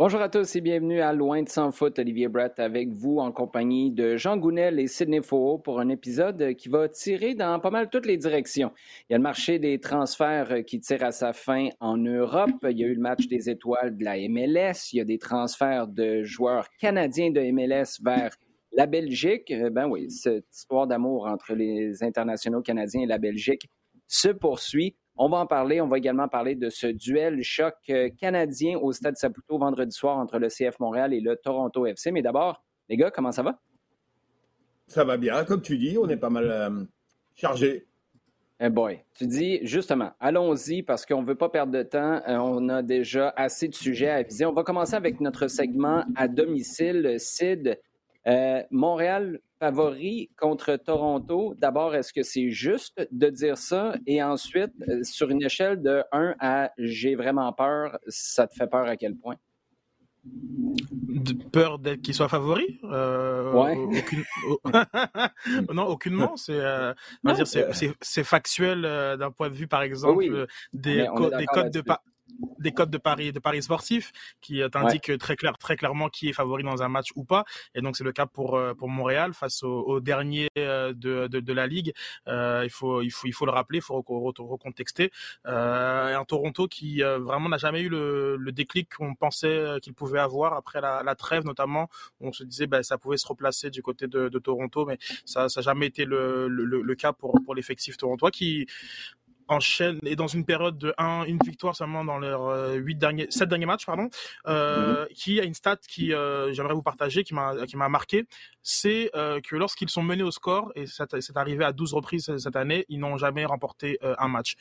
Bonjour à tous et bienvenue à Loin de sans foot. Olivier Brett avec vous en compagnie de Jean Gounel et Sidney Faux pour un épisode qui va tirer dans pas mal toutes les directions. Il y a le marché des transferts qui tire à sa fin en Europe. Il y a eu le match des étoiles de la MLS. Il y a des transferts de joueurs canadiens de MLS vers la Belgique. Ben oui, cette histoire d'amour entre les internationaux canadiens et la Belgique se poursuit. On va en parler. On va également parler de ce duel choc euh, canadien au Stade Saputo vendredi soir entre le CF Montréal et le Toronto FC. Mais d'abord, les gars, comment ça va? Ça va bien, comme tu dis, on est pas mal euh, chargé. Eh boy, tu dis justement, allons-y parce qu'on ne veut pas perdre de temps. Euh, on a déjà assez de sujets à viser. On va commencer avec notre segment à domicile. Sid, Montréal favori contre Toronto. D'abord, est-ce que c'est juste de dire ça? Et ensuite, euh, sur une échelle de 1 à j'ai vraiment peur, ça te fait peur à quel point? De peur d'être qu'il soit favori? Euh, ouais. non aucunement c'est euh, c'est factuel euh, d'un point de vue par exemple des, des codes de des codes de paris de paris sportifs qui euh, t'indiquent très clair très clairement qui est favori dans un match ou pas. Et donc c'est le cas pour euh, pour Montréal face au, dernier euh, de, de, de, la ligue. Il faut il faut il faut le rappeler il faut recontexter. Euh, un Toronto qui vraiment n'a jamais eu le, le déclic qu'on pensait qu'il pouvait avoir après la, la, trêve notamment. On se disait ben ça pouvait se replacer du côté de, de Toronto mais ça ça n'a jamais été le, le, le cas pour pour l'effectif torontois qui enchaîne et dans une période de 1, une victoire seulement dans leurs euh, huit derniers, sept derniers matchs, pardon, euh, mhm. qui a une stat qui euh, j'aimerais vous partager, qui m'a qui m'a marqué, c'est euh, que lorsqu'ils sont menés au score et c'est arrivé à 12 reprises cette année, ils n'ont jamais remporté euh, un match.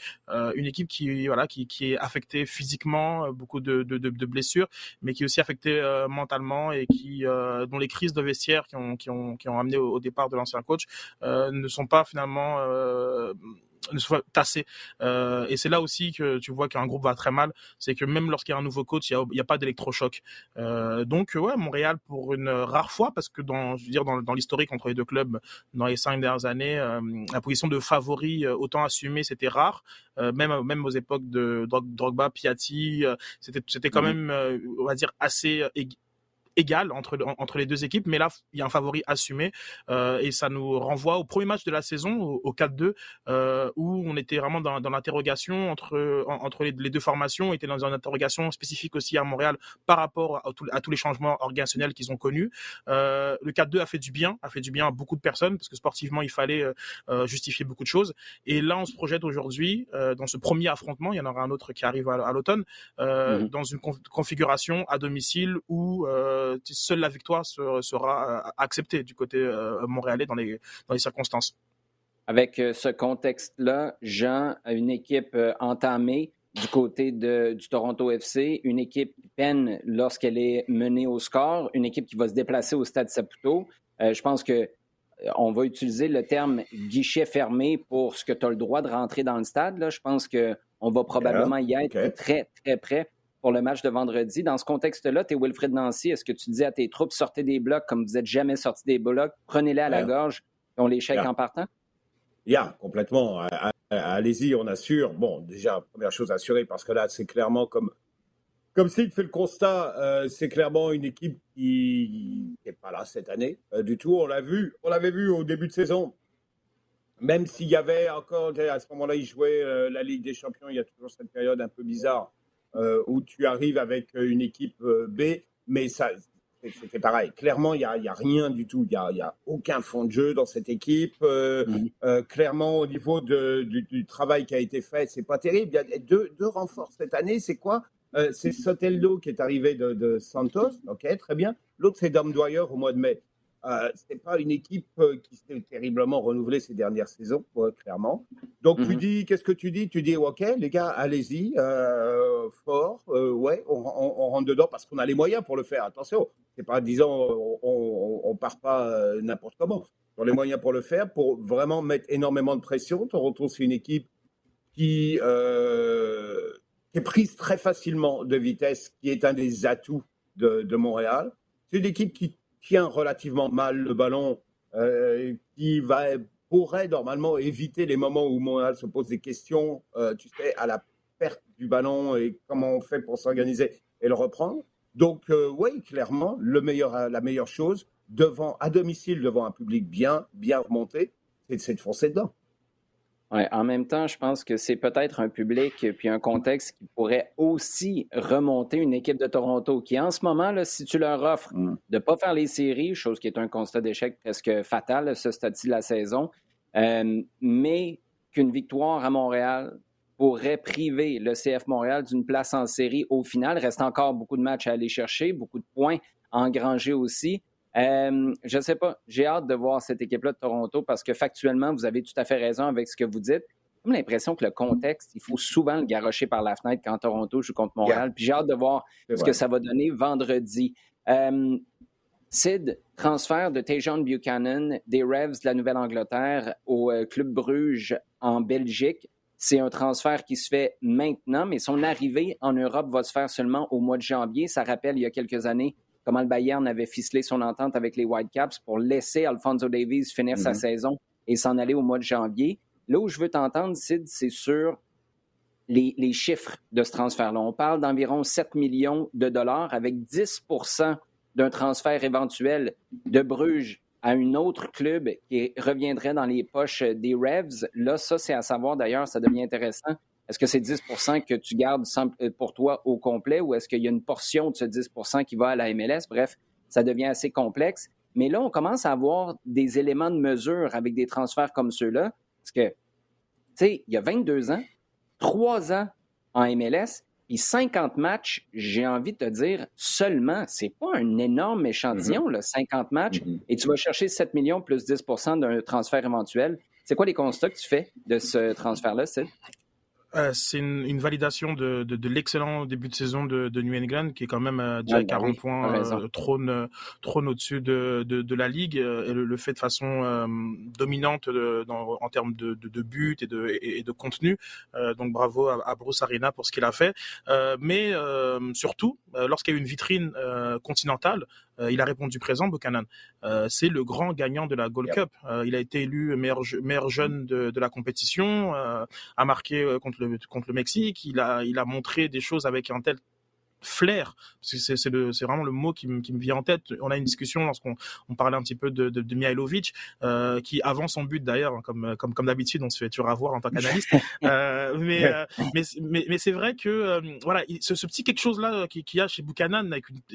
une équipe qui voilà qui, qui est affectée physiquement, beaucoup de, de, de, de blessures, mais qui est aussi affectée mentalement et qui dont les crises de vestiaire qui ont qui ont qui ont amené au, au départ de l'ancien coach ne sont pas finalement ne soit tassé. Euh, et c'est là aussi que tu vois qu'un groupe va très mal, c'est que même lorsqu'il y a un nouveau coach, il n'y a, pas d'électrochoc. Euh, donc ouais, Montréal pour une rare fois, parce que dans, je veux dire dans, dans l'historique entre les deux clubs dans les cinq dernières années, euh, la position de favori euh, autant assumée, c'était rare. Même même aux époques de Drogba, Piatti, c'était c'était quand mmh. même, on va dire assez égal entre, entre les deux équipes, mais là, il y a un favori assumé euh, et ça nous renvoie au premier match de la saison, au, 4-2, euh, où on était vraiment dans, dans l'interrogation entre, entre les, deux formations, on était dans une interrogation spécifique aussi à Montréal par rapport à, à tous les changements organisationnels qu'ils ont connus. Euh, le 4-2 a fait du bien, a fait du bien à beaucoup de personnes, parce que sportivement, il fallait euh, justifier beaucoup de choses. Et là, on se projette aujourd'hui, euh, dans ce premier affrontement, il y en aura un autre qui arrive à, l'automne, euh, mmh dans une configuration à domicile où euh, seule la victoire sera euh, acceptée du côté euh, montréalais dans les, dans les circonstances. Avec ce contexte-là, Jean a une équipe entamée du côté de, du Toronto FC, une équipe qui peine lorsqu'elle est menée au score, une équipe qui va se déplacer au stade Saputo. je pense que on va utiliser le terme guichet fermé pour ce que tu as le droit de rentrer dans le stade. Là. Je pense qu'on va probablement y être très, très près pour le match de vendredi. Dans ce contexte-là, tu es Wilfred Nancy. Est-ce que tu dis à tes troupes, sortez des blocs comme vous n'êtes jamais sortis des blocs, prenez-les à la gorge on les chèque en partant? Yeah, complètement. Allez-y, on assure. Bon, déjà, première chose assurée, parce que là, c'est clairement comme, comme Sid fait le constat, euh, c'est clairement une équipe qui n'est pas là cette année euh, du tout. On l'a vu, on l'avait vu au début de saison. Même s'il y avait encore, à ce moment-là, ils jouaient euh, la Ligue des Champions, il y a toujours cette période un peu bizarre euh, où tu arrives avec euh, une équipe euh, B, mais ça, c'était pareil. Clairement, il n'y a, y a, rien du tout. Il n'y a, y a, aucun fond de jeu dans cette équipe. Mhm. clairement, au niveau de, du, du, travail qui a été fait, c'est pas terrible. Il y a deux, deux renforts cette année. C'est quoi? C'est Soteldo qui est arrivé de, de, Santos. Ok, très bien. L'autre, c'est Dom Dwyer au mois de mai. Euh, ce n'est pas une équipe euh, qui s'est terriblement renouvelée ces dernières saisons, clairement. Donc tu mhm. dis, qu'est-ce que tu dis? Tu dis, ok, les gars, allez-y, euh, fort, ouais, on, rentre dedans parce qu'on a les moyens pour le faire. Attention, c'est pas disant, on, on, part pas n'importe comment. On a les moyens pour le faire, pour vraiment mettre énormément de pression. Toronto, c'est une équipe qui, qui est prise très facilement de vitesse, qui est un des atouts de, de Montréal. C'est une équipe qui relativement mal le ballon, euh, qui va, pourrait normalement éviter les moments où Montréal se pose des questions, euh, tu sais, à la perte du ballon et comment on fait pour s'organiser et le reprendre. Donc, oui, clairement, le meilleur, la meilleure chose, devant, à domicile, devant un public bien, bien remonté, c'est de foncer dedans. Ouais, en même temps, je pense que c'est peut-être un public puis un contexte qui pourrait aussi remonter une équipe de Toronto qui, en ce moment, là, si tu leur offres mm. de ne pas faire les séries, chose qui est un constat d'échec presque fatal ce stade de la saison, euh, mais qu'une victoire à Montréal pourrait priver le CF Montréal d'une place en série au final. Il reste encore beaucoup de matchs à aller chercher, beaucoup de points à engranger aussi. Euh, je ne sais pas. J'ai hâte de voir cette équipe-là de Toronto parce que factuellement, vous avez tout à fait raison avec ce que vous dites. J'ai l'impression que le contexte, il faut souvent le garrocher par la fenêtre quand Toronto joue contre Montréal. Puis j'ai hâte de voir ce que ça va donner vendredi. Euh, Sid, transfert de Tejon Buchanan des Revs de la Nouvelle-Angleterre au euh, Club Bruges en Belgique. C'est un transfert qui se fait maintenant, mais son arrivée en Europe va se faire seulement au mois de janvier. Ça rappelle il y a quelques années comment le Bayern avait ficelé son entente avec les Whitecaps pour laisser Alfonso Davies finir sa mhm. saison et s'en aller au mois de janvier. Là où je veux t'entendre, Sid, c'est sur les, chiffres de ce transfert-là. On parle d'environ 7 millions de dollars avec 10% d'un transfert éventuel de Bruges à un autre club qui reviendrait dans les poches des Revs. Là, ça, c'est à savoir d'ailleurs, ça devient intéressant. Est-ce que c'est 10% que tu gardes euh, pour toi au complet ou est-ce qu'il y a une portion de ce 10% qui va à la MLS? Bref, ça devient assez complexe. Mais là, on commence à avoir des éléments de mesure avec des transferts comme ceux-là. Parce que, tu sais, il y a 22 ans, 3 ans en MLS, et 50 matchs, j'ai envie de te dire, seulement, c'est pas un énorme échantillon, mm-hmm. là, 50 matchs, mm-hmm. et tu vas chercher 7 millions plus 10% d'un transfert éventuel. C'est quoi les constats que tu fais de ce transfert-là, Sid? Euh, c'est une, une, validation de, de, de l'excellent début de saison de, de, New England, qui est quand même euh, déjà 40 bah points, euh, trône, trône au-dessus de, de, la ligue, et le, fait de façon dominante dans, en termes de, de, buts et de, et, de contenu. donc bravo à, à, Bruce Arena pour ce qu'il a fait. mais surtout, lorsqu'il y a eu une vitrine continentale, euh, il a répondu présent, Buchanan. Euh, c'est le grand gagnant de la Gold Cup. Euh, il a été élu meilleur, meilleur jeune de, de la compétition, a marqué contre le, contre le Mexique. Il a, il a montré des choses avec un tel flair, c'est vraiment le mot qui, me vient en tête. On a une discussion lorsqu'on on parlait un petit peu de, de, de Mihailovic, euh, qui avant son but d'ailleurs, hein, comme comme comme d'habitude, on se fait toujours avoir en tant qu'analyste. euh, mais, euh, mais, mais mais c'est vrai que voilà, ce, ce, petit quelque chose là qui, qui a chez Buchanan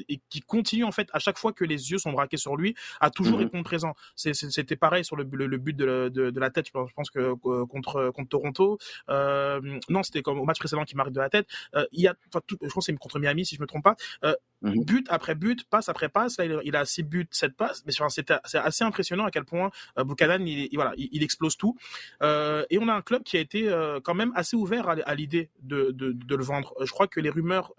et qui continue en fait à chaque fois que les yeux sont braqués sur lui, à toujours mm présent. C'était pareil sur le, le, but de, de, de, la tête. Je pense que contre contre Toronto, non, c'était comme au match précédent qui marque de la tête. il y a, je pense c'est contre Miami si je me trompe pas. Euh, mhm. But après but, passe après passe. Là, il, a six buts, sept passes. Mais c'est assez impressionnant à quel point euh, Buchanan, il, voilà, il, explose tout. Euh, et on a un club qui a été quand même assez ouvert à, l'idée de, de, le vendre. Je crois que les rumeurs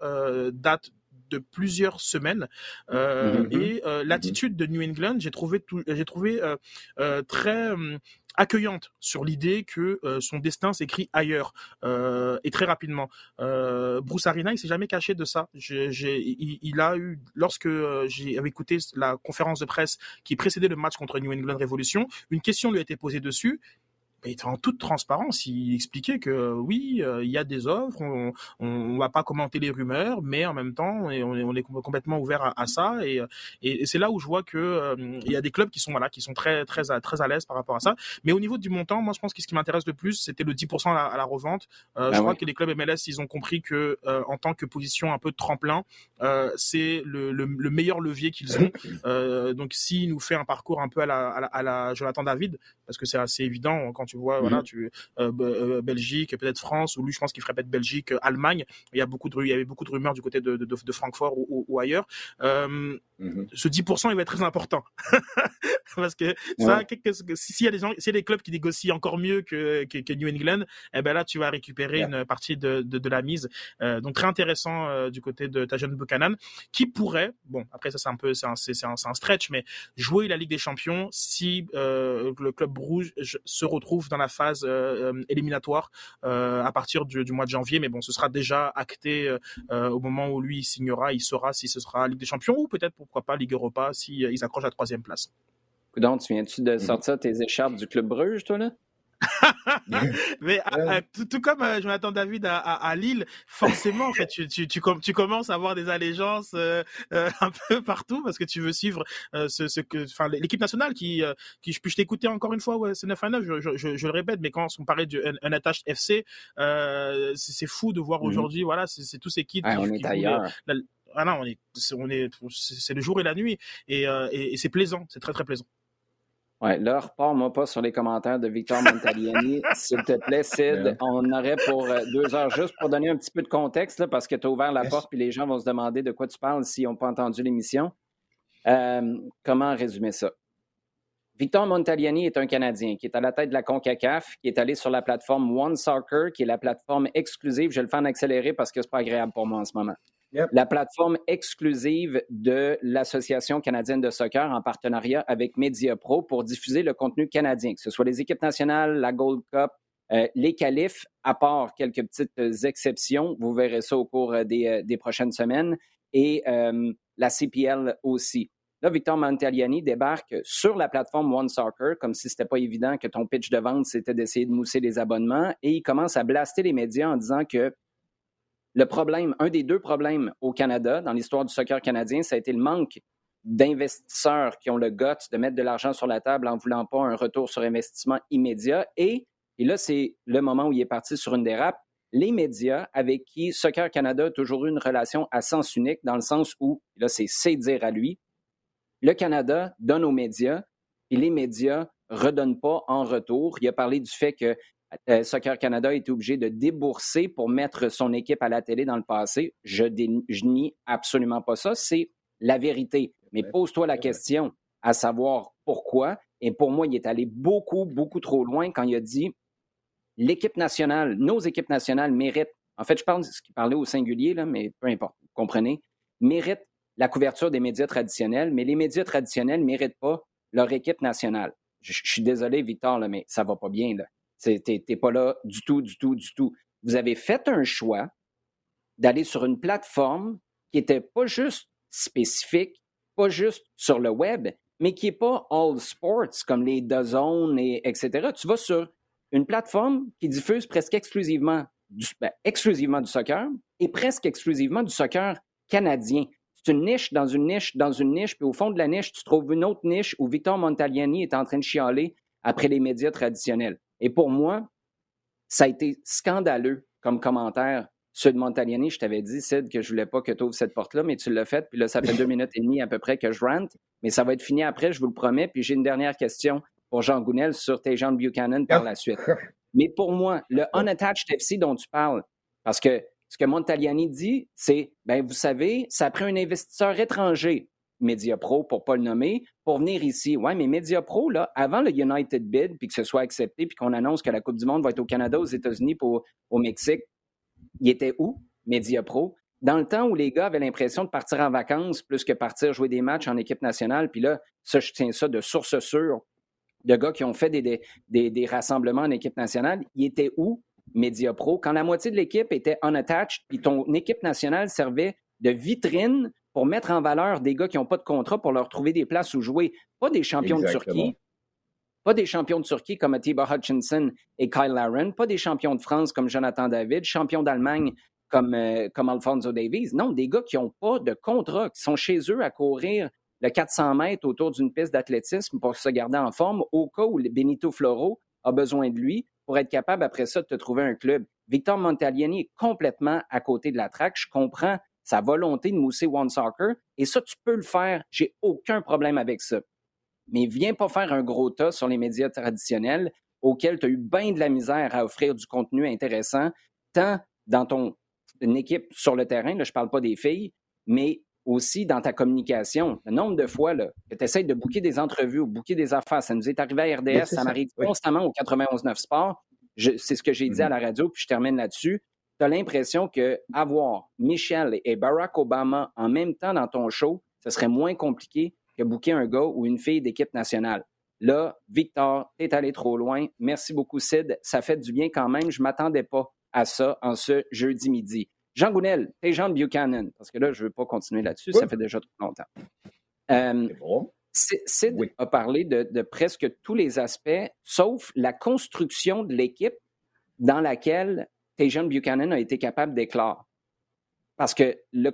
datent de plusieurs semaines mhm. et l'attitude de New England j'ai trouvé j'ai trouvé très accueillante sur l'idée que euh, son destin s'écrit ailleurs euh, et très rapidement. Euh, Bruce Arena, il s'est jamais caché de ça. il, il, a eu, lorsque euh, j'ai écouté la conférence de presse qui précédait le match contre New England Revolution, une question lui a été posée dessus en toute transparence, il expliquait que oui, euh, il y a des offres, on, on, va pas commenter les rumeurs, mais en même temps, on est, on est complètement ouvert à, ça. Et, et, c'est là où je vois que euh, il y a des clubs qui sont voilà, qui sont très très très à l'aise par rapport à ça. Mais au niveau du montant, moi, je pense que ce qui m'intéresse le plus, c'était le 10% à la, revente. Euh, je ah crois que les clubs MLS, ils ont compris que en tant que position un peu de tremplin, c'est le, le, meilleur levier qu'ils ont. donc, s'il nous fait un parcours un peu à la, à la, à la Jonathan David, parce que c'est assez évident quand tu vois, voilà, mhm. tu euh, euh, Belgique, peut-être France, ou lui, je pense qu'il ferait peut-être Belgique, euh, Allemagne. Il y a beaucoup de, il y avait beaucoup de rumeurs du côté de, de, de Francfort ou, ailleurs. Mhm. Ce 10%, il va être très important parce que ça, s'il y a des gens, s'il y a des clubs qui négocient encore mieux que, que, New England, eh ben là, tu vas récupérer une partie de, de, la mise. donc très intéressant du côté de ta jeune Buchanan, qui pourrait, bon, après ça c'est un peu, c'est un, c'est un, un, stretch, mais jouer la Ligue des Champions si le club rouge se retrouve dans la phase euh, euh, éliminatoire euh, à partir du, mois de janvier. Mais bon, ce sera déjà acté au moment où lui signera. Il saura si ce sera Ligue des Champions ou peut-être pourquoi pas Ligue Europa si, ils accrochent la troisième place. Donc, tu viens-tu de mhm. sortir tes écharpes du Club Bruges, toi, là? mais tout, comme Jonathan David à, Lille, forcément, en fait, tu, tu, tu, tu, commences à avoir des allégeances un peu partout parce que tu veux suivre ce, ce que, enfin, l'équipe nationale qui, qui je, je t'écouter encore une fois, ouais, c'est 9 à 9, je, je, je, le répète, mais quand on parlait du un, attache FC, c'est fou de voir mmh aujourd'hui, voilà, c'est tous ces kids qui, on est ailleurs. ah non, on est, on est, c'est le jour et la nuit, et, et, et c'est plaisant, c'est très très plaisant. Ouais, là, repars-moi pas sur les commentaires de Victor Montaliani, s'il te plaît, Sid. On aurait pour euh, deux heures juste pour donner un petit peu de contexte, là, parce que tu as ouvert la porte puis les gens vont se demander de quoi tu parles s'ils n'ont pas entendu l'émission. Euh, comment résumer ça? Victor Montaliani est un Canadien qui est à la tête de la CONCACAF, qui est allé sur la plateforme One Soccer, qui est la plateforme exclusive. Je le fais en accéléré parce que c'est pas agréable pour moi en ce moment. La plateforme exclusive de l'Association canadienne de soccer en partenariat avec Mediapro pour diffuser le contenu canadien, que ce soit les équipes nationales, la Gold Cup, euh, les qualifs, à part quelques petites exceptions, vous verrez ça au cours euh, des, prochaines semaines, et euh, la CPL aussi. Là, Victor Montaliani débarque sur la plateforme One Soccer, comme si ce n'était pas évident que ton pitch de vente, c'était d'essayer de mousser les abonnements, et il commence à blaster les médias en disant que le problème, un des deux problèmes au Canada, dans l'histoire du soccer canadien, ça a été le manque d'investisseurs qui ont le guts de mettre de l'argent sur la table en voulant pas un retour sur investissement immédiat. Et, là, c'est le moment où il est parti sur une dérape. Les médias avec qui Soccer Canada a toujours eu une relation à sens unique, dans le sens où, là, c'est dire à lui, le Canada donne aux médias et les médias redonnent pas en retour. Il a parlé du fait que euh, Soccer Canada a été obligé de débourser pour mettre son équipe à la télé dans le passé. Je, je nie absolument pas ça. C'est la vérité. Mais pose-toi la question à savoir pourquoi. Et pour moi, il est allé beaucoup, beaucoup trop loin quand il a dit l'équipe nationale, nos équipes nationales méritent, en fait, je parle de ce qu'il parlait au singulier, là, mais peu importe, vous comprenez, méritent la couverture des médias traditionnels, mais les médias traditionnels ne méritent pas leur équipe nationale. Je, suis désolé, Victor, là, mais ça va pas bien. Tu n'es pas là du tout, du tout, du tout. Vous avez fait un choix d'aller sur une plateforme qui n'était pas juste spécifique, pas juste sur le web, mais qui n'est pas all sports comme les DAZN et etc. Tu vas sur une plateforme qui diffuse presque exclusivement du, ben, exclusivement du soccer et presque exclusivement du soccer canadien une niche dans une niche dans une niche, puis au fond de la niche, tu trouves une autre niche où Victor Montaliani est en train de chialer après les médias traditionnels. Et pour moi, ça a été scandaleux comme commentaire. Ceux de Montaliani, je t'avais dit, Sid, que je voulais pas que tu ouvres cette porte-là, mais tu l'as fait. Puis là, ça fait deux minutes et demie à peu près que je rante. Mais ça va être fini après, je vous le promets. Puis j'ai une dernière question pour Jean Gounel sur Tejan Buchanan par la suite. Mais pour moi, le unattached FC dont tu parles, parce que ce que Montaliani dit, c'est, ben vous savez, ça prend un investisseur étranger, Mediapro pour pas le nommer, pour venir ici. Ouais, mais Mediapro, là, avant le United Bid, puis que ce soit accepté, puis qu'on annonce que la Coupe du Monde va être au Canada, aux États-Unis, au Mexique, il était où, Mediapro? Dans le temps où les gars avaient l'impression de partir en vacances plus que partir jouer des matchs en équipe nationale, puis là, ça, je tiens ça de source sûre, de gars qui ont fait des, rassemblements en équipe nationale, il était où Pro, quand la moitié de l'équipe était unattached, puis ton équipe nationale servait de vitrine pour mettre en valeur des gars qui n'ont pas de contrat pour leur trouver des places où jouer. Pas des champions de Turquie, pas des champions de Turquie comme Thibaut Hutchinson et Kyle Laren, pas des champions de France comme Jonathan David, champions d'Allemagne comme, euh, comme Alfonso Davies. Non, des gars qui n'ont pas de contrat, qui sont chez eux à courir le 400 mètres autour d'une piste d'athlétisme pour se garder en forme au cas où Benito Floro a besoin de lui pour être capable après ça de te trouver un club. Victor Montaliani est complètement à côté de la traque. Je comprends sa volonté de mousser One Soccer et ça, tu peux le faire. J'ai aucun problème avec ça. Mais viens pas faire un gros tas sur les médias traditionnels auxquels tu as eu bien de la misère à offrir du contenu intéressant, tant dans ton équipe sur le terrain, là, je parle pas des filles, mais aussi dans ta communication. Le nombre de fois là, que tu essaies de booker des entrevues ou booker des affaires, ça nous est arrivé à RDS, ça, m'arrive constamment au 91.9 Sport. C'est ce que j'ai dit à mm-hmm. la radio, puis je termine là-dessus. Tu as l'impression que avoir Michel et Barack Obama en même temps dans ton show, ce serait moins compliqué que booker un gars ou une fille d'équipe nationale. Là, Victor, t'es allé trop loin. Merci beaucoup, Sid. Ça fait du bien quand même. Je ne m'attendais pas à ça en ce jeudi midi. Jean Gounel et Jean Buchanan, parce que là, je ne veux pas continuer là-dessus, ça fait déjà trop longtemps. Euh, Sid a parlé de, presque tous les aspects, sauf la construction de l'équipe dans laquelle Tajon Buchanan a été capable d'éclore. Parce que le,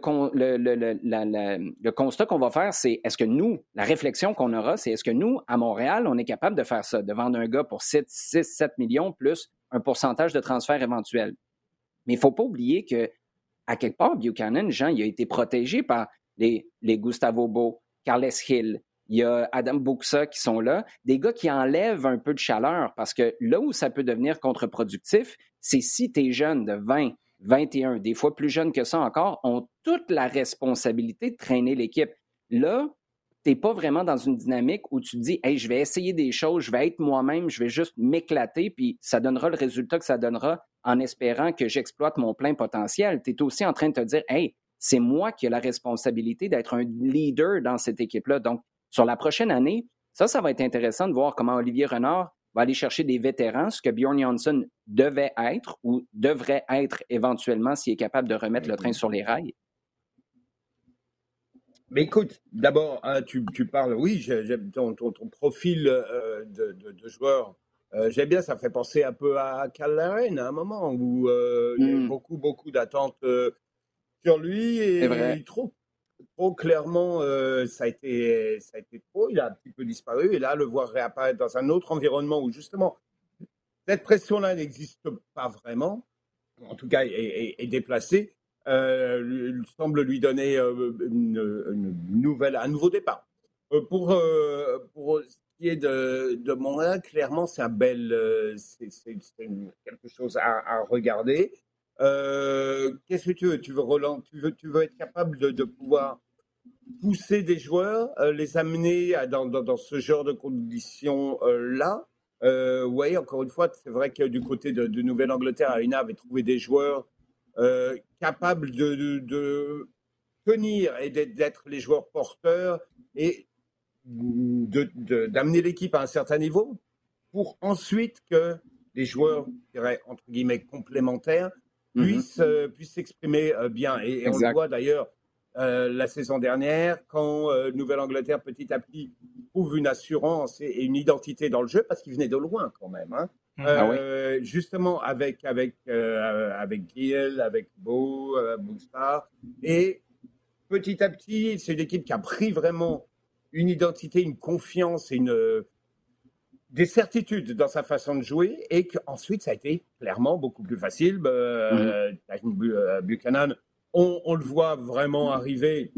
le, constat qu'on va faire, c'est est-ce que nous, la réflexion qu'on aura, c'est est-ce que nous, à Montréal, on est capable de faire ça, de vendre un gars pour 6, 7 millions plus un pourcentage de transfert éventuel? Mais il ne faut pas oublier que, à quelque part, Buchanan, Jean, il a été protégé par les, les Gustavo Beau, Carles Hill, il y a Adam Buxa qui sont là, des gars qui enlèvent un peu de chaleur parce que là où ça peut devenir contre-productif, c'est si tes jeunes de 20, 21, des fois plus jeunes que ça encore, ont toute la responsabilité de traîner l'équipe. Là, tu n'es pas vraiment dans une dynamique où tu te dis, hey, je vais essayer des choses, je vais être moi-même, je vais juste m'éclater, puis ça donnera le résultat que ça donnera en espérant que j'exploite mon plein potentiel. Tu es aussi en train de te dire, hey, c'est moi qui ai la responsabilité d'être un leader dans cette équipe-là. Donc, sur la prochaine année, ça, ça va être intéressant de voir comment Olivier Renard va aller chercher des vétérans, ce que Bjorn Johnson devait être ou devrait être éventuellement s'il est capable de remettre le train sur les rails. Mais écoute, d'abord, hein, tu, parles, oui, j'aime ton, profil euh, de, joueur. Euh, j'aime bien, ça fait penser un peu à Cal Laren à un moment où euh, il y a hmm. beaucoup, beaucoup d'attentes sur lui et il trop trop clairement, euh, ça, a été, ça a été trop. Il a un petit peu disparu. Et là, le voir réapparaître dans un autre environnement où justement, cette pression-là n'existe pas vraiment, en tout cas, est, déplacée, euh, semble lui donner euh, une, nouvelle, un nouveau départ. Euh, pour, pour ce qui est de, de Montréal, clairement, c'est un bel, c'est quelque chose à regarder. Euh, qu'est-ce que tu veux? Tu veux Roland Tu veux, être capable de, pouvoir pousser des joueurs, euh, les amener dans, dans, ce genre de conditions-là? Euh, Oui, encore une fois, c'est vrai que du côté de, Nouvelle-Angleterre, Arena avait trouvé des joueurs capables de, de, tenir et d'être les joueurs porteurs et d'amener l'équipe à un certain niveau pour ensuite que les joueurs, je dirais, entre guillemets, complémentaires. Puisse, euh, puisse s'exprimer euh, bien. Et, on le voit d'ailleurs euh, la saison dernière, quand Nouvelle-Angleterre petit à petit trouve une assurance et, une identité dans le jeu, parce qu'il venait de loin quand même. Hein. Mhm. Ah justement avec avec avec Giel, avec Beau, Boussard, et petit à petit, c'est une équipe qui a pris vraiment une identité, une confiance et une des certitudes dans sa façon de jouer et qu'ensuite ça a été clairement beaucoup plus facile. Euh, mm-hmm. Buchanan, on, le voit vraiment arriver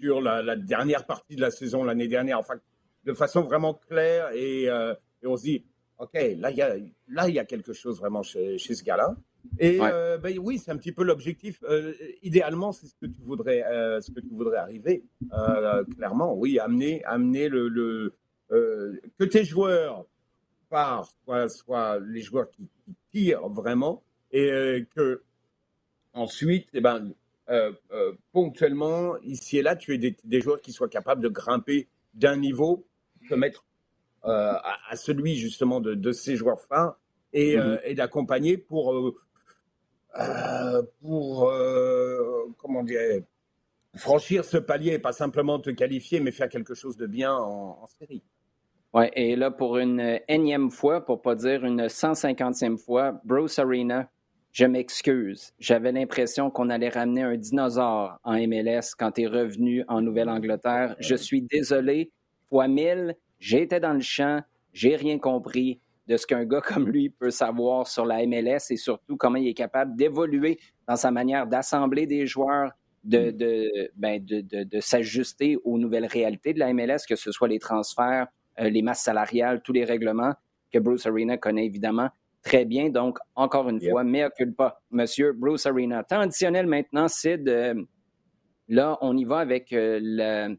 sur la, dernière partie de la saison l'année dernière, enfin de façon vraiment claire et, euh, on se dit ok là il y a là y a quelque chose vraiment chez, ce gars-là. Et euh, ben oui, c'est un petit peu l'objectif. idéalement, c'est ce que tu voudrais, ce que tu voudrais arriver. clairement, oui, amener, amener le euh, que tes joueurs partent, soit, les joueurs qui, tirent vraiment, et euh, que ensuite, eh ben, euh, ponctuellement, ici et là, tu aies des, joueurs qui soient capables de grimper d'un niveau, de mettre à, celui justement de, ces joueurs phares et, mm-hmm. et d'accompagner pour, pour comment dire, franchir ce palier, pas simplement te qualifier, mais faire quelque chose de bien en série. Oui, et là, pour une énième fois, pour pas dire une 150e fois, Bruce Arena, je m'excuse. J'avais l'impression qu'on allait ramener un dinosaure en MLS quand tu es revenu en Nouvelle-Angleterre. Je suis désolé. Fois mille, j'étais dans le champ, j'ai rien compris de ce qu'un gars comme lui peut savoir sur la MLS et surtout comment il est capable d'évoluer dans sa manière d'assembler des joueurs, de, de, ben de, de s'ajuster aux nouvelles réalités de la MLS, que ce soit les transferts, les masses salariales, tous les règlements que Bruce Arena connaît évidemment très bien. Donc, encore une fois, mais occupe pas, monsieur Bruce Arena. Temps additionnel maintenant, Sid. Euh, là, on y va avec euh,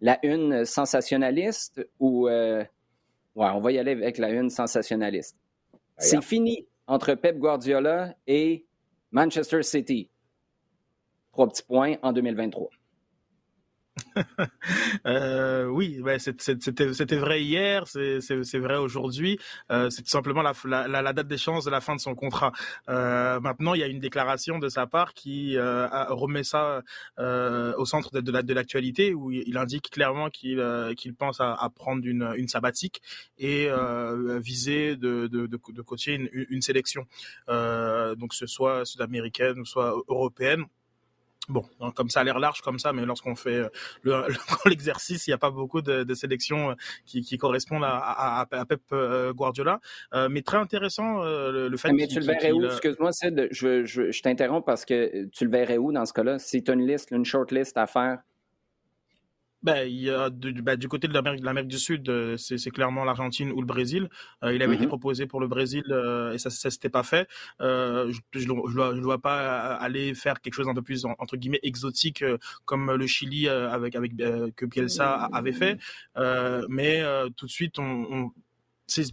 la, une sensationnaliste ou. ouais, on va y aller avec la une sensationnaliste. C'est fini entre Pep Guardiola et Manchester City. Trois petits points en 2023. euh, oui, ouais, c'était vrai hier, c'est vrai aujourd'hui. Euh, c'est tout simplement la, la, la date d'échéance de la fin de son contrat. Euh, maintenant, il y a une déclaration de sa part qui remet ça au centre de, l'actualité, où il indique clairement qu'il pense à, prendre une, sabbatique et viser de, de coacher une, une sélection, donc ce soit sud-américaine ou soit européenne. Bon, comme ça a l'air large comme ça, mais lorsqu'on fait euh, l'exercice, il n'y a pas beaucoup de, de sélections euh, qui, qui correspondent à, à, à Pep euh, Guardiola. Euh, mais très intéressant le, fait. Mais tu le verrais où? Excuse-moi, Sid, je, je, je t'interromps parce que tu le verrais où dans ce cas-là? Si tu as une liste, une short list à faire, ben, il y a du, ben, du côté de l'Amérique du Sud, euh, c'est clairement l'Argentine ou le Brésil. Euh, il avait été mhm. proposé pour le Brésil euh, et ça, ça s'était pas fait. Euh, je ne dois, pas aller faire quelque chose un peu plus entre guillemets exotique comme le Chili avec avec que Bielsa avait fait. mais tout de suite, on, on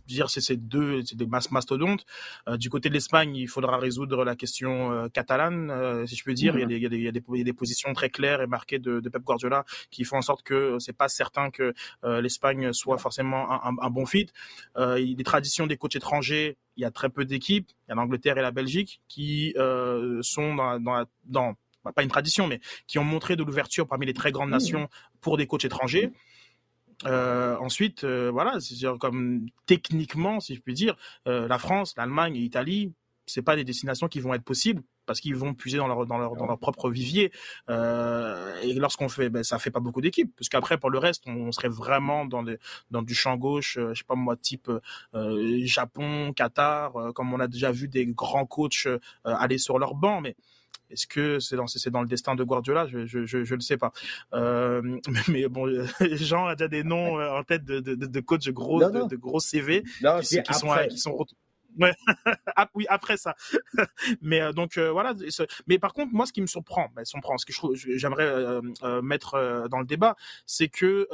dire c'est ces deux c'est des masses mastodontes. Euh, du côté de l'Espagne il faudra résoudre la question euh, catalane euh, si je peux dire. Il, y a des, il, y a des, il, y a des, il, y a des, positions très claires et marquées de, de Pep Guardiola qui font en sorte que c'est pas certain que l'Espagne soit forcément un, un, bon fit. Les traditions des coachs étrangers il y a très peu d'équipes. Il y a l'Angleterre et la Belgique qui sont dans, dans, dans pas une tradition, mais qui ont montré de l'ouverture parmi les très grandes nations pour des coachs étrangers. Euh, ensuite, euh, voilà, c'est comme techniquement, si je puis dire, euh, la France, l'Allemagne et l'Italie, c'est pas des destinations qui vont être possibles parce qu'ils vont puiser dans leur dans leur dans leur propre vivier. Euh, et lorsqu'on fait, ben, ça fait pas beaucoup d'équipes, parce qu'après pour le reste, on, serait vraiment dans des dans du champ gauche, euh, je sais pas moi, type euh, Japon, Qatar, comme on a déjà vu des grands coachs aller sur leur banc, mais est-ce que c'est dans, c'est dans le destin de Guardiola? Je je, je, je le sais pas. Euh, mais, bon, Jean a déjà des noms euh, en tête de, de, de coachs de gros, De, de, gros CV non, qui, qui sont, qui sont Ouais. Oui, après ça. mais euh, donc euh, voilà. Mais par contre, moi, ce qui me surprend, surprend, ce que j'aimerais euh, mettre dans le débat, c'est que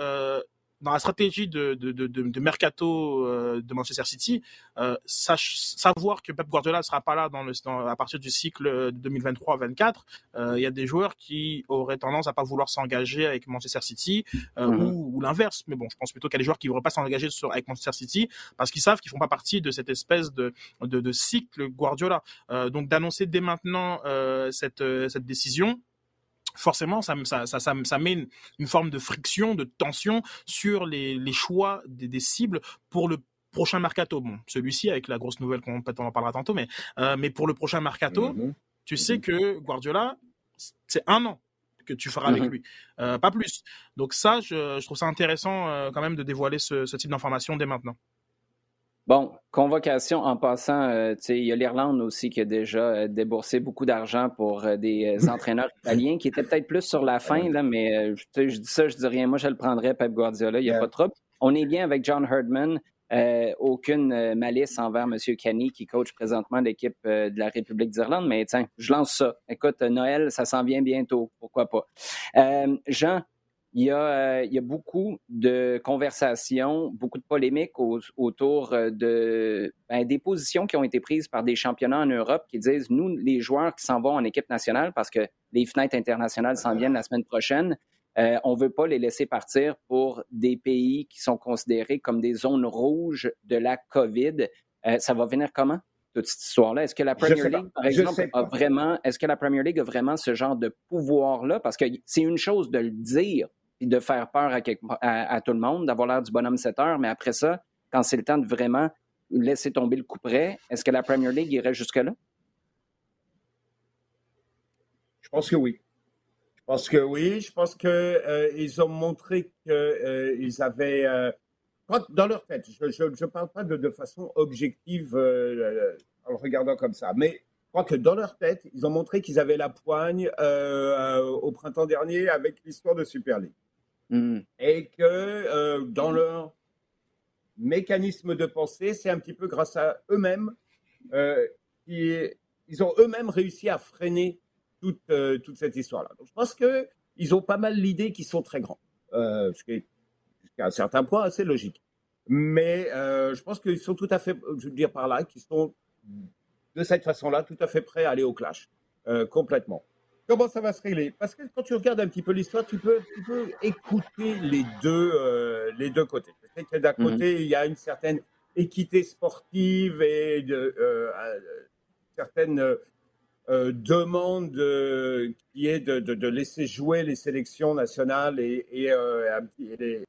dans la stratégie de, de, de, de mercato euh, de Manchester City, euh, savoir que Pep Guardiola ne sera pas là dans le, dans, à partir du cycle 2023-24, euh, il y a des joueurs qui auraient tendance à pas vouloir s'engager avec Manchester City mhm. ou, ou l'inverse. Mais bon, je pense plutôt qu'il y a des joueurs qui ne voudraient pas s'engager avec Manchester City parce qu'ils savent qu'ils font pas partie de cette espèce de, de, de cycle Guardiola. Donc d'annoncer dès maintenant cette, cette décision, forcément, ça, ça, ça, ça, met une, forme de friction, de tension sur les, les choix des, des, cibles pour le prochain mercato. Bon, celui-ci avec la grosse nouvelle qu'on en parlera tantôt, mais, euh, mais pour le prochain mercato, mm-hmm. tu sais que Guardiola, c'est un an que tu feras avec mm-hmm. lui, euh, pas plus. Donc ça, je, je trouve ça intéressant euh, quand même de dévoiler ce, ce type d'information dès maintenant. Bon, convocation en passant, euh, il y a l'Irlande aussi qui a déjà euh, déboursé beaucoup d'argent pour euh, des entraîneurs italiens qui étaient peut-être plus sur la fin, là, mais je dis ça, je dis rien. Moi, je le prendrais, Pep Guardiola, il n'y a pas trop. On est bien avec John Herdman. aucune malice envers M. Kenny qui coach présentement l'équipe de la République d'Irlande, mais tiens, je lance ça. Écoute, Noël, ça s'en vient bientôt, pourquoi pas. Jean, il y, a, euh, il y a beaucoup de conversations, beaucoup de polémiques autour euh, de, ben, des positions qui ont été prises par des championnats en Europe qui disent, nous, les joueurs qui s'en vont en équipe nationale, parce que les fenêtres internationales s'en viennent la semaine prochaine, euh, on ne veut pas les laisser partir pour des pays qui sont considérés comme des zones rouges de la COVID. Euh, ça va venir comment? toute cette histoire-là? Est-ce que la Premier League, par exemple, a vraiment, est-ce que la Premier League a vraiment ce genre de pouvoir-là? Parce que c'est une chose de le dire, de faire peur à, tout le monde, d'avoir l'air du bonhomme 7 heures, mais après ça, quand c'est le temps de vraiment laisser tomber le coup est-ce que la Premier League irait jusque-là? Je pense que oui. Je pense que oui. Je pense qu'ils euh, ont montré qu'ils euh, avaient. Euh, dans leur tête, je ne parle pas de, de façon objective en le regardant comme ça, mais crois que dans leur tête, ils ont montré qu'ils avaient la poigne au printemps dernier avec l'histoire de Super League. Mm. Et que euh, dans leur mécanisme de pensée, c'est un petit peu grâce à eux-mêmes euh, ils ont eux-mêmes réussi à freiner toute, euh, toute cette histoire-là. Donc je pense qu'ils ont pas mal l'idée qu'ils sont très grands, ce qui est jusqu'à un certain point assez logique. Mais je pense qu'ils sont tout à fait, je veux dire par là, qu'ils sont de cette façon-là tout à fait prêts à aller au clash, complètement. Comment ça va se régler? Parce que quand tu regardes un petit peu l'histoire, tu peux, tu peux écouter les deux, euh, les deux côtés. que d'un mmh côté, il y a une certaine équité sportive et de, euh, euh certaines euh, demande qui est de, de, laisser jouer les sélections nationales et, et, et les,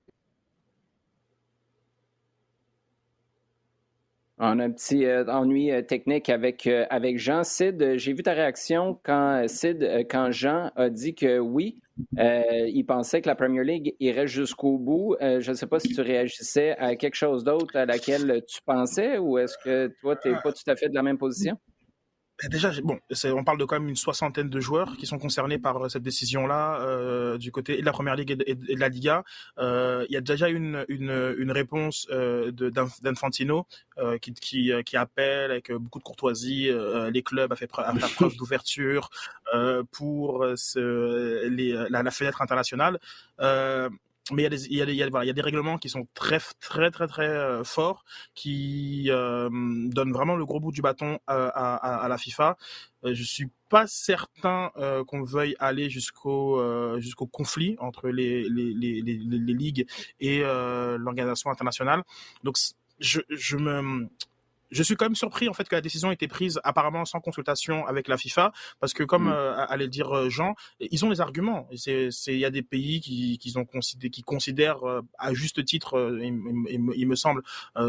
On a un petit euh, ennui euh, technique avec, euh, avec Jean. Sid, j'ai vu ta réaction quand Sid, quand Jean a dit que oui, il pensait que la Premier League irait jusqu'au bout. je ne sais pas si tu réagissais à quelque chose d'autre à laquelle tu pensais ou est-ce que toi, tu n'es pas tout à fait de la même position? Ben, déjà, bon, on parle de quand même une soixantaine de joueurs qui sont concernés par euh, cette décision-là euh, du côté de la Première Ligue et de, la Liga. Euh, il y a déjà une, une, une réponse euh, d'Infantino euh, qui, qui, qui, appelle avec beaucoup de courtoisie les clubs à faire preuve, d'ouverture pour ce, les, la, la, fenêtre internationale mais il y, a des, il, y a des, il, y a, voilà, il y a des règlements qui sont très très très très euh, forts, qui euh, donnent vraiment le gros bout du bâton à, à, à la FIFA. Euh, je suis pas certain euh, qu'on veuille aller jusqu'au euh, jusqu'au conflit entre les les, les, les, les ligues et l'organisation internationale. Donc je, je me je suis quand même surpris en fait que la décision ait été prise apparemment sans consultation avec la FIFA parce que comme mm. euh, allait dire euh, Jean, ils ont les arguments. C'est il y a des pays qui qui ont considéré qui considèrent euh, à juste titre il, me semble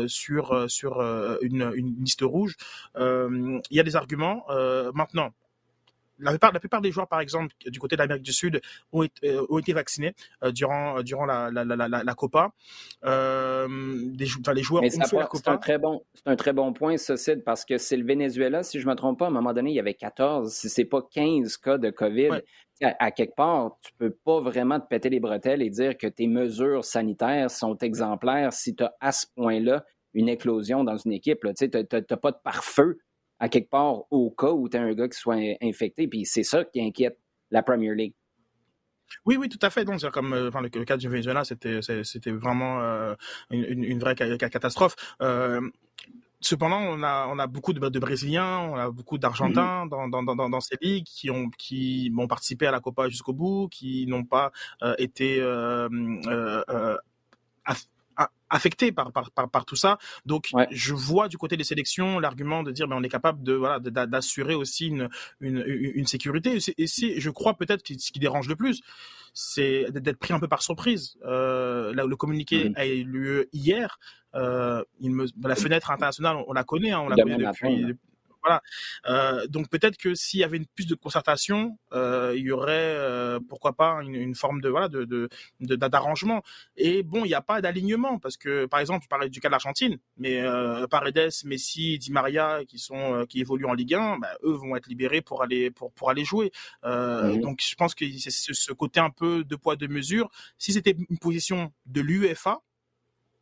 sur sur une, une liste rouge. Il y a des arguments. maintenant, la plupart, la plupart des joueurs, par exemple, du côté de l'Amérique du Sud, ont, été, euh, ont été vaccinés euh, durant, durant la, la, la, la, Copa. Euh, des, enfin, les joueurs ont fait la Copa. C'est un très bon, un très bon point, parce que c'est le Venezuela, si je ne me trompe pas, à un moment donné, il y avait 14, si c'est pas 15 cas de COVID. À, quelque part, tu peux pas vraiment te péter les bretelles et dire que tes mesures sanitaires sont exemplaires si tu as à ce point-là une éclosion dans une équipe. Tu n'as pas de pare-feu à quelque part au cas où tu as un gars qui soit infecté. Puis c'est ça qui inquiète la Premier League. Oui, oui, tout à fait. Donc, comme euh, enfin, le, cas du Venezuela, c'était, c'était vraiment euh, une, une, vraie catastrophe. Euh, cependant, on a, on a beaucoup de, de Brésiliens, on a beaucoup d'Argentins mm-hmm. dans, dans, dans, dans, ces ligues qui ont, qui ont participé à la Copa jusqu'au bout, qui n'ont pas été affecté par, par, par, tout ça. Donc, je vois du côté des sélections l'argument de dire, ben, on est capable de voilà d'assurer aussi une, une, une sécurité. Et c'est, je crois peut-être ce qui dérange le plus, c'est d'être pris un peu par surprise. Euh, là, le communiqué a eu lieu hier. Euh, il me, la fenêtre internationale, on, la connaît, hein, on la connaît depuis, voilà. Euh, donc peut-être que s'il y avait une plus de concertation, euh, il y aurait euh, pourquoi pas une, une, forme de voilà de d'arrangement. Et bon, il n'y a pas d'alignement parce que par exemple, je parlais du cas de l'Argentine, mais Paredes, Messi, Di Maria qui sont qui évoluent en Ligue 1, bah, eux vont être libérés pour aller pour pour aller jouer. Donc je pense que c'est ce côté un peu de poids de mesure. Si c'était une position de l'UEFA,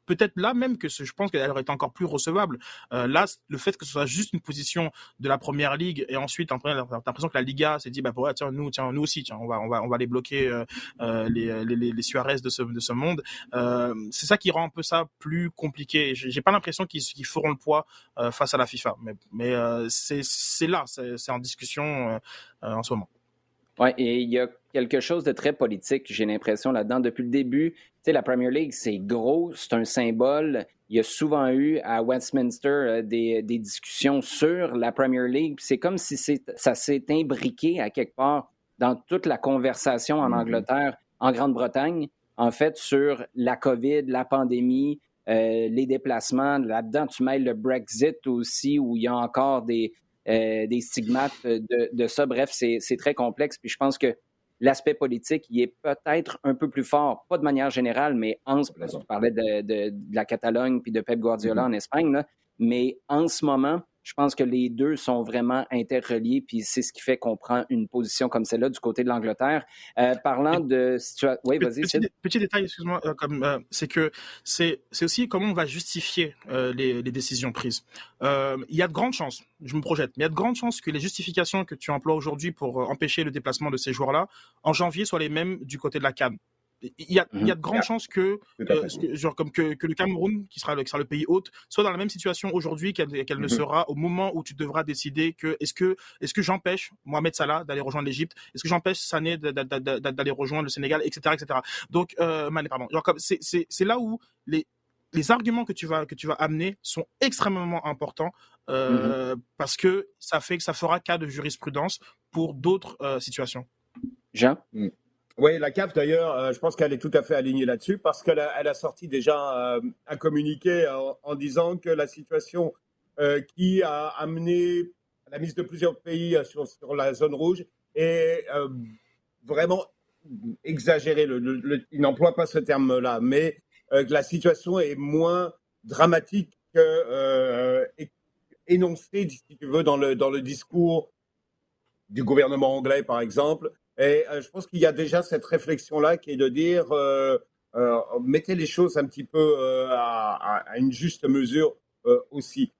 peut-être là même que je pense qu'elle aurait été encore plus recevable. Euh, là, le fait que ce soit juste une position de la première ligue et ensuite, après, l'impression que la Liga s'est dit, bah, ouais, tiens, nous, tiens, nous aussi, tiens, on va, on va, on va les bloquer euh, euh les, les, Suarez de ce, de ce monde. Euh, c'est ça qui rend un peu ça plus compliqué. J'ai pas l'impression qu'ils feront le poids euh, face à la FIFA, mais, mais euh, c'est là, c'est en discussion en ce moment. Oui, et il y a quelque chose de très politique, j'ai l'impression, là-dedans. Depuis le début, tu sais, la Premier League, c'est gros, c'est un symbole. Il y a souvent eu à Westminster euh, des, des, discussions sur la Premier League. C'est comme si ça s'est imbriqué à quelque part dans toute la conversation en mm-hmm. Angleterre, en Grande-Bretagne, en fait, sur la COVID, la pandémie, euh, les déplacements. Là-dedans, tu mêles le Brexit aussi, où il y a encore des, euh, des stigmates de, de ça. Bref, c'est très complexe. Puis je pense que l'aspect politique, il est peut-être un peu plus fort, pas de manière générale, mais en ce moment, parlais de, de, de, la Catalogne puis de Pep Guardiola mm-hmm. en Espagne, là, mais en ce moment, je pense que les deux sont vraiment interreliés, puis c'est ce qui fait qu'on prend une position comme celle-là du côté de l'Angleterre. Euh, parlant de situation, oui, vas-y. Petit, détail, excuse-moi, euh, euh, c'est que c'est aussi comment on va justifier euh, les, les, décisions prises. Il y a de grandes chances, je me projette, mais il y a de grandes chances que les justifications que tu emploies aujourd'hui pour empêcher le déplacement de ces joueurs-là en janvier soient les mêmes du côté de la Cannes il y a, il y a de grandes chances que, genre comme que, que, le Cameroun, qui sera le, qui sera le pays hôte, soit dans la même situation aujourd'hui qu'elle qu'elle ne sera au moment où tu devras décider que est-ce que est-ce que j'empêche Mohamed Salah d'aller rejoindre l'Égypte, est-ce que j'empêche Sané d'aller rejoindre le Sénégal, etc., etc. Donc, euh, pardon. C'est c'est là où les les arguments que tu vas que tu vas amener sont extrêmement importants euh, mm-hmm. parce que ça fait que ça fera cas de jurisprudence pour d'autres euh, situations. Jean? Oui, la CAF d'ailleurs, euh, je pense qu'elle est tout à fait alignée là-dessus parce qu'elle a, elle a sorti déjà un communiqué en, disant que la situation qui a amené la mise de plusieurs pays sur, sur la zone rouge est vraiment exagérée. Il n'emploie pas ce terme-là, mais euh, que la situation est moins dramatique que euh, énoncée, si tu veux, dans le, dans le discours du gouvernement anglais, par exemple. Et euh, je pense qu'il y a déjà cette réflexion-là qui est de dire mettez les choses un petit peu à, une juste mesure aussi.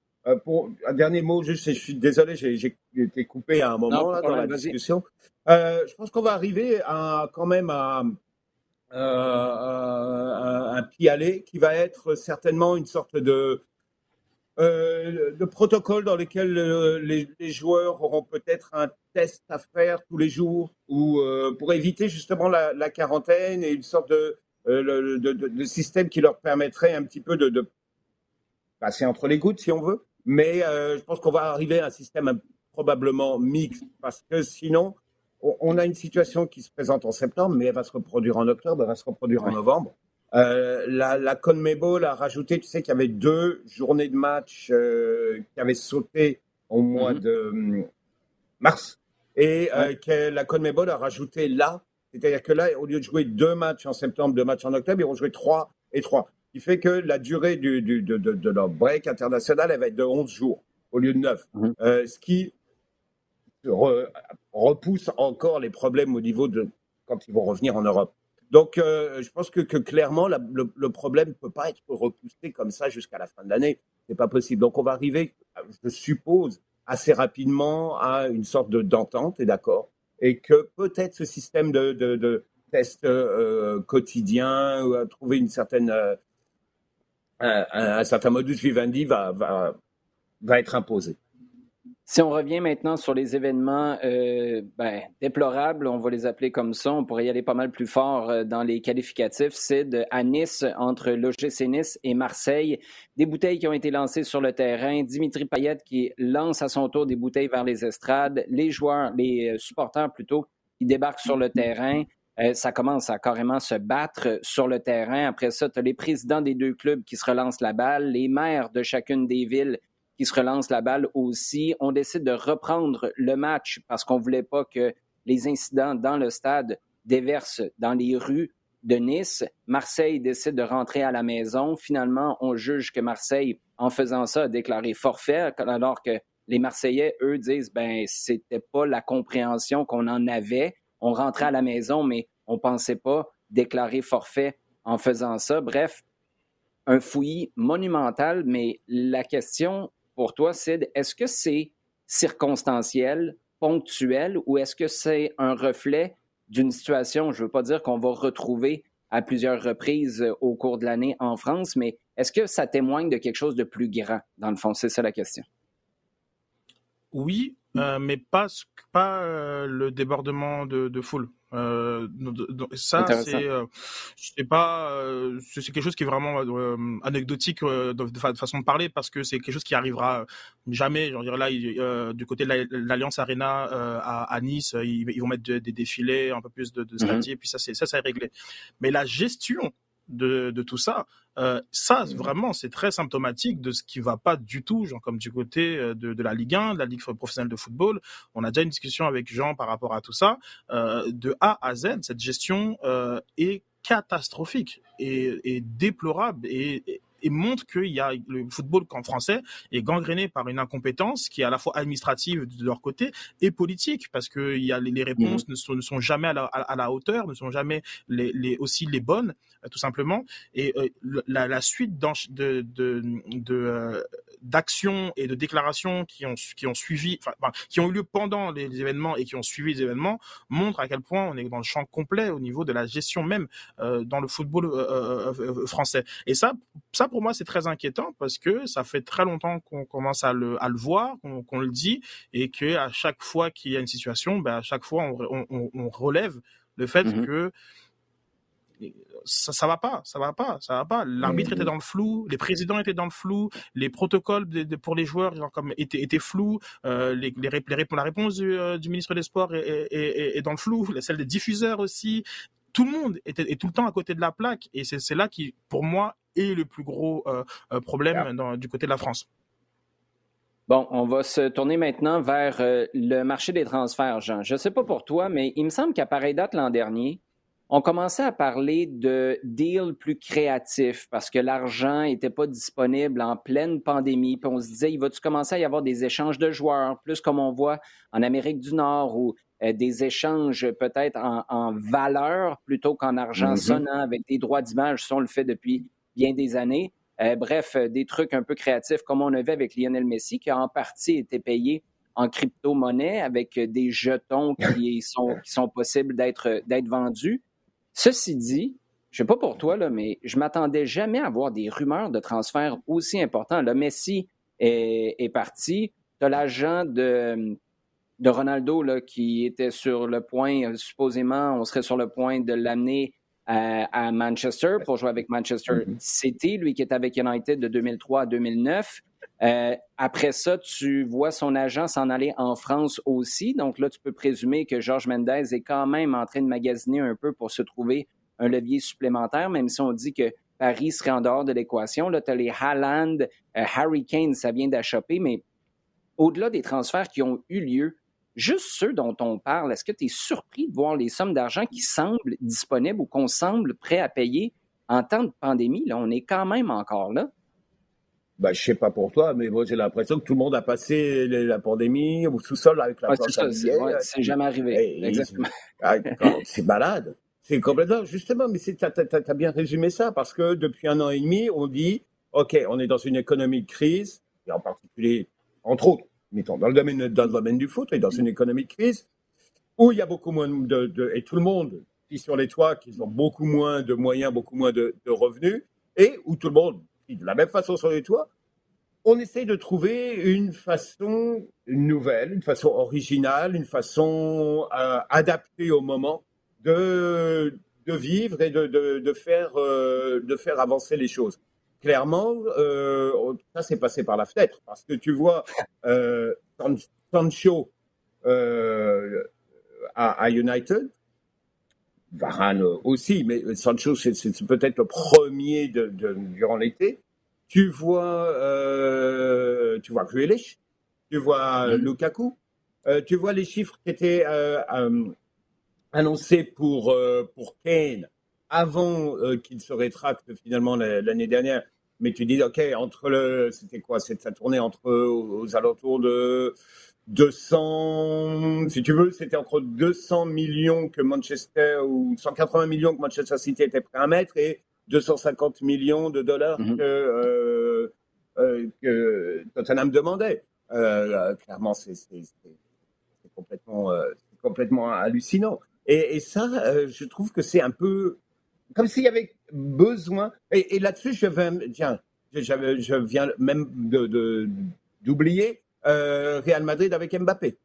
pour un dernier mot, juste, je suis désolé, j'ai été coupé à un moment là, dans la discussion. je pense qu'on va arriver à, quand même à, euh, euh, un pis-aller qui va être certainement une sorte de, euh, de protocole dans lequel les, joueurs auront peut-être un test à faire tous les jours ou pour éviter justement la, quarantaine et une sorte de, de, système qui leur permettrait un petit peu de, passer entre les gouttes si on veut. Mais je pense qu'on va arriver à un système probablement mixte parce que sinon on a une situation qui se présente en septembre, mais elle va se reproduire en octobre, elle va se reproduire en novembre. Euh, la, la CONMEBOL a rajouté, tu sais qu'il y avait deux journées de match euh, qui avaient sauté au mois mhm. de hum, mars et euh, que la CONMEBOL a rajouté là, c'est-à-dire que là, au lieu de jouer deux matchs en septembre, deux matchs en octobre, ils vont jouer trois et trois. Ce qui fait que la durée du, de, leur break international, elle va être de 11 jours au lieu de 9. Mhm. ce qui repousse encore les problèmes au niveau de quand ils vont revenir en Europe. Donc, euh, je pense que, clairement, le, problème ne peut pas être repoussé comme ça jusqu'à la fin de l'année. C'est pas possible. Donc, on va arriver, je suppose, assez rapidement à une sorte de d'entente et d'accord, et que peut-être ce système de, de, tests euh, quotidiens, ou trouver une certaine euh, un, certain modus vivendi va, va, va être imposé. Si on revient maintenant sur les événements euh, ben, déplorables, on va les appeler comme ça, on pourrait y aller pas mal plus fort euh, dans les qualificatifs. C'est à Nice, entre l'OGC Nice et Marseille, des bouteilles qui ont été lancées sur le terrain. Dimitri Payet qui lance à son tour des bouteilles vers les estrades. Les joueurs, les euh, supporters plutôt, qui débarquent sur le terrain. ça commence à carrément se battre sur le terrain. Après ça, tu les présidents des deux clubs qui se relancent la balle, les maires de chacune des villes qui se relance la balle aussi. On décide de reprendre le match parce qu'on voulait pas que les incidents dans le stade déversent dans les rues de Nice. Marseille décide de rentrer à la maison. Finalement, on juge que Marseille, en faisant ça, a déclaré forfait, alors que les Marseillais, eux, disent ben c'était pas la compréhension qu'on en avait. On rentrait à la maison, mais on pensait pas déclarer forfait en faisant ça. Bref, un fouillis monumental, mais la question pour toi, Sid, est-ce que c'est circonstanciel, ponctuel, ou est-ce que c'est un reflet d'une situation, je ne veux pas dire qu'on va retrouver à plusieurs reprises euh, au cours de l'année en France, mais est-ce que ça témoigne de quelque chose de plus grand, dans le fond? C'est ça la question. Oui, euh, mais pas, euh, le débordement de foule. Euh, ça, c'est euh, c'est pas euh, c'est quelque chose qui est vraiment anecdotique de, façon de parler parce que c'est quelque chose qui arrivera jamais. Là, du côté de l'Alliance Arena à, Nice, ils, vont mettre des défilés, un peu plus de, de mmh puis ça, c'est ça, c'est réglé. Mais la gestion de, de tout ça, euh, ça mmh. vraiment c'est très symptomatique de ce qui va pas du tout, genre comme du côté euh, de, de, la Ligue 1, de la Ligue professionnelle de football. On a déjà une discussion avec Jean par rapport à tout ça. Euh, de A à Z, cette gestion euh, est catastrophique et, et déplorable et, et montre qu'il y a le football en français est gangréné par une incompétence qui est à la fois administrative de leur côté et politique parce que y a les, réponses mmh. ne, sont, ne sont jamais à la, à la, hauteur, ne sont jamais les, les aussi les bonnes tout simplement et la, la, suite de, de, de, d'actions et de déclarations qui ont qui ont suivi, enfin, qui ont eu lieu pendant les, événements et qui ont suivi les événements montrent à quel point on est dans le champ complet au niveau de la gestion même euh, dans le football euh, euh, français. Et ça, ça pour moi c'est très inquiétant parce que ça fait très longtemps qu'on commence à le, à le voir, qu'on le dit et que à chaque fois qu'il y a une situation, ben à chaque fois on, on, on relève le fait mmh que ça, ça va pas, ça va pas, ça va pas. L'arbitre était dans le flou, les présidents étaient dans le flou, les protocoles pour les joueurs genre, comme étaient, étaient flous, euh, les, les, la réponse du, euh, du, ministre des Sports est, est, est, dans le flou, celle des diffuseurs aussi. Tout le monde était, est tout le temps à côté de la plaque et c'est là qui, pour moi, est le plus gros euh, euh problème dans, du côté de la France. Bon, on va se tourner maintenant vers euh, le marché des transferts, Jean. Je ne sais pas pour toi, mais il me semble qu'à pareille date l'an dernier, on commençait à parler de deals plus créatifs parce que l'argent n'était pas disponible en pleine pandémie. Puis on se disait, il va-tu commencer à y avoir des échanges de joueurs, plus comme on voit en Amérique du Nord ou euh, des échanges peut-être en, valeur plutôt qu'en argent mm-hmm. sonnant avec des droits d'image, ça on le fait depuis bien des années. Euh, bref, euh, des trucs un peu créatifs comme on avait avec Lionel Messi qui a en partie été payé en crypto-monnaie avec des jetons qui sont, qui sont possibles d'être vendus. Ceci dit, je ne sais pas pour toi, là, mais je m'attendais jamais à voir des rumeurs de transfert aussi importants. Le Messi est, parti. Tu as l'agent de, de Ronaldo là, qui était sur le point, supposément, on serait sur le point de l'amener à, Manchester pour jouer avec Manchester mm-hmm. City, lui qui est avec United de 2003 à 2009. Euh, après ça, tu vois son agent s'en aller en France aussi. Donc là, tu peux présumer que Georges Mendez est quand même en train de magasiner un peu pour se trouver un levier supplémentaire, même si on dit que Paris serait en dehors de l'équation. Là, tu as les Haaland, euh, Harry Kane, ça vient d'achoper, mais au-delà des transferts qui ont eu lieu, juste ceux dont on parle, est-ce que tu es surpris de voir les sommes d'argent qui semblent disponibles ou qu'on semble prêt à payer en temps de pandémie? Là, on est quand même encore là. Ben, je sais pas pour toi, mais moi j'ai l'impression que tout le monde a passé la pandémie au sous-sol avec la ouais, C'est jamais arrivé. Exactement. Ah, c'est malade. C'est complètement, justement, mais tu as, bien résumé ça, parce que depuis un an et demi, on dit, OK, on est dans une économie de crise, et en particulier, entre autres, mettons, dans le domaine, du foot, et dans une économie de crise, où il y a beaucoup moins de, et tout le monde vit sur les toits, qu'ils ont beaucoup moins de moyens, beaucoup moins de, revenus, et où tout le monde de la même façon sur les toits, on essaye de trouver une façon nouvelle, une façon originale, une façon euh, adaptée au moment de, vivre et euh, de faire avancer les choses. Clairement, euh, ça s'est passé par la fenêtre parce que tu vois Sancho à, United, Varane aussi, mais Sancho, c'est peut-être le premier de, durant l'été. Tu vois, euh, tu vois Grealish, tu vois mm-hmm. Lukaku, euh, tu vois les chiffres qui étaient euh, annoncés pour, pour Kane avant qu'il se rétracte finalement l'année dernière. Mais tu dis, OK, entre le. C'était quoi Ça tournait entre aux alentours de 200, si tu veux, c'était entre 200 millions que Manchester ou 180 millions que Manchester City était prêt à mettre et 250 millions de dollars mhm. que, euh, euh, que, Tottenham demandait. Euh, clairement, c'est complètement, complètement hallucinant. Et, et ça, je trouve que c'est un peu comme s'il y avait besoin. Et, et là-dessus, je viens, tiens, je, je viens même d'oublier de, euh, Real Madrid avec Mbappé.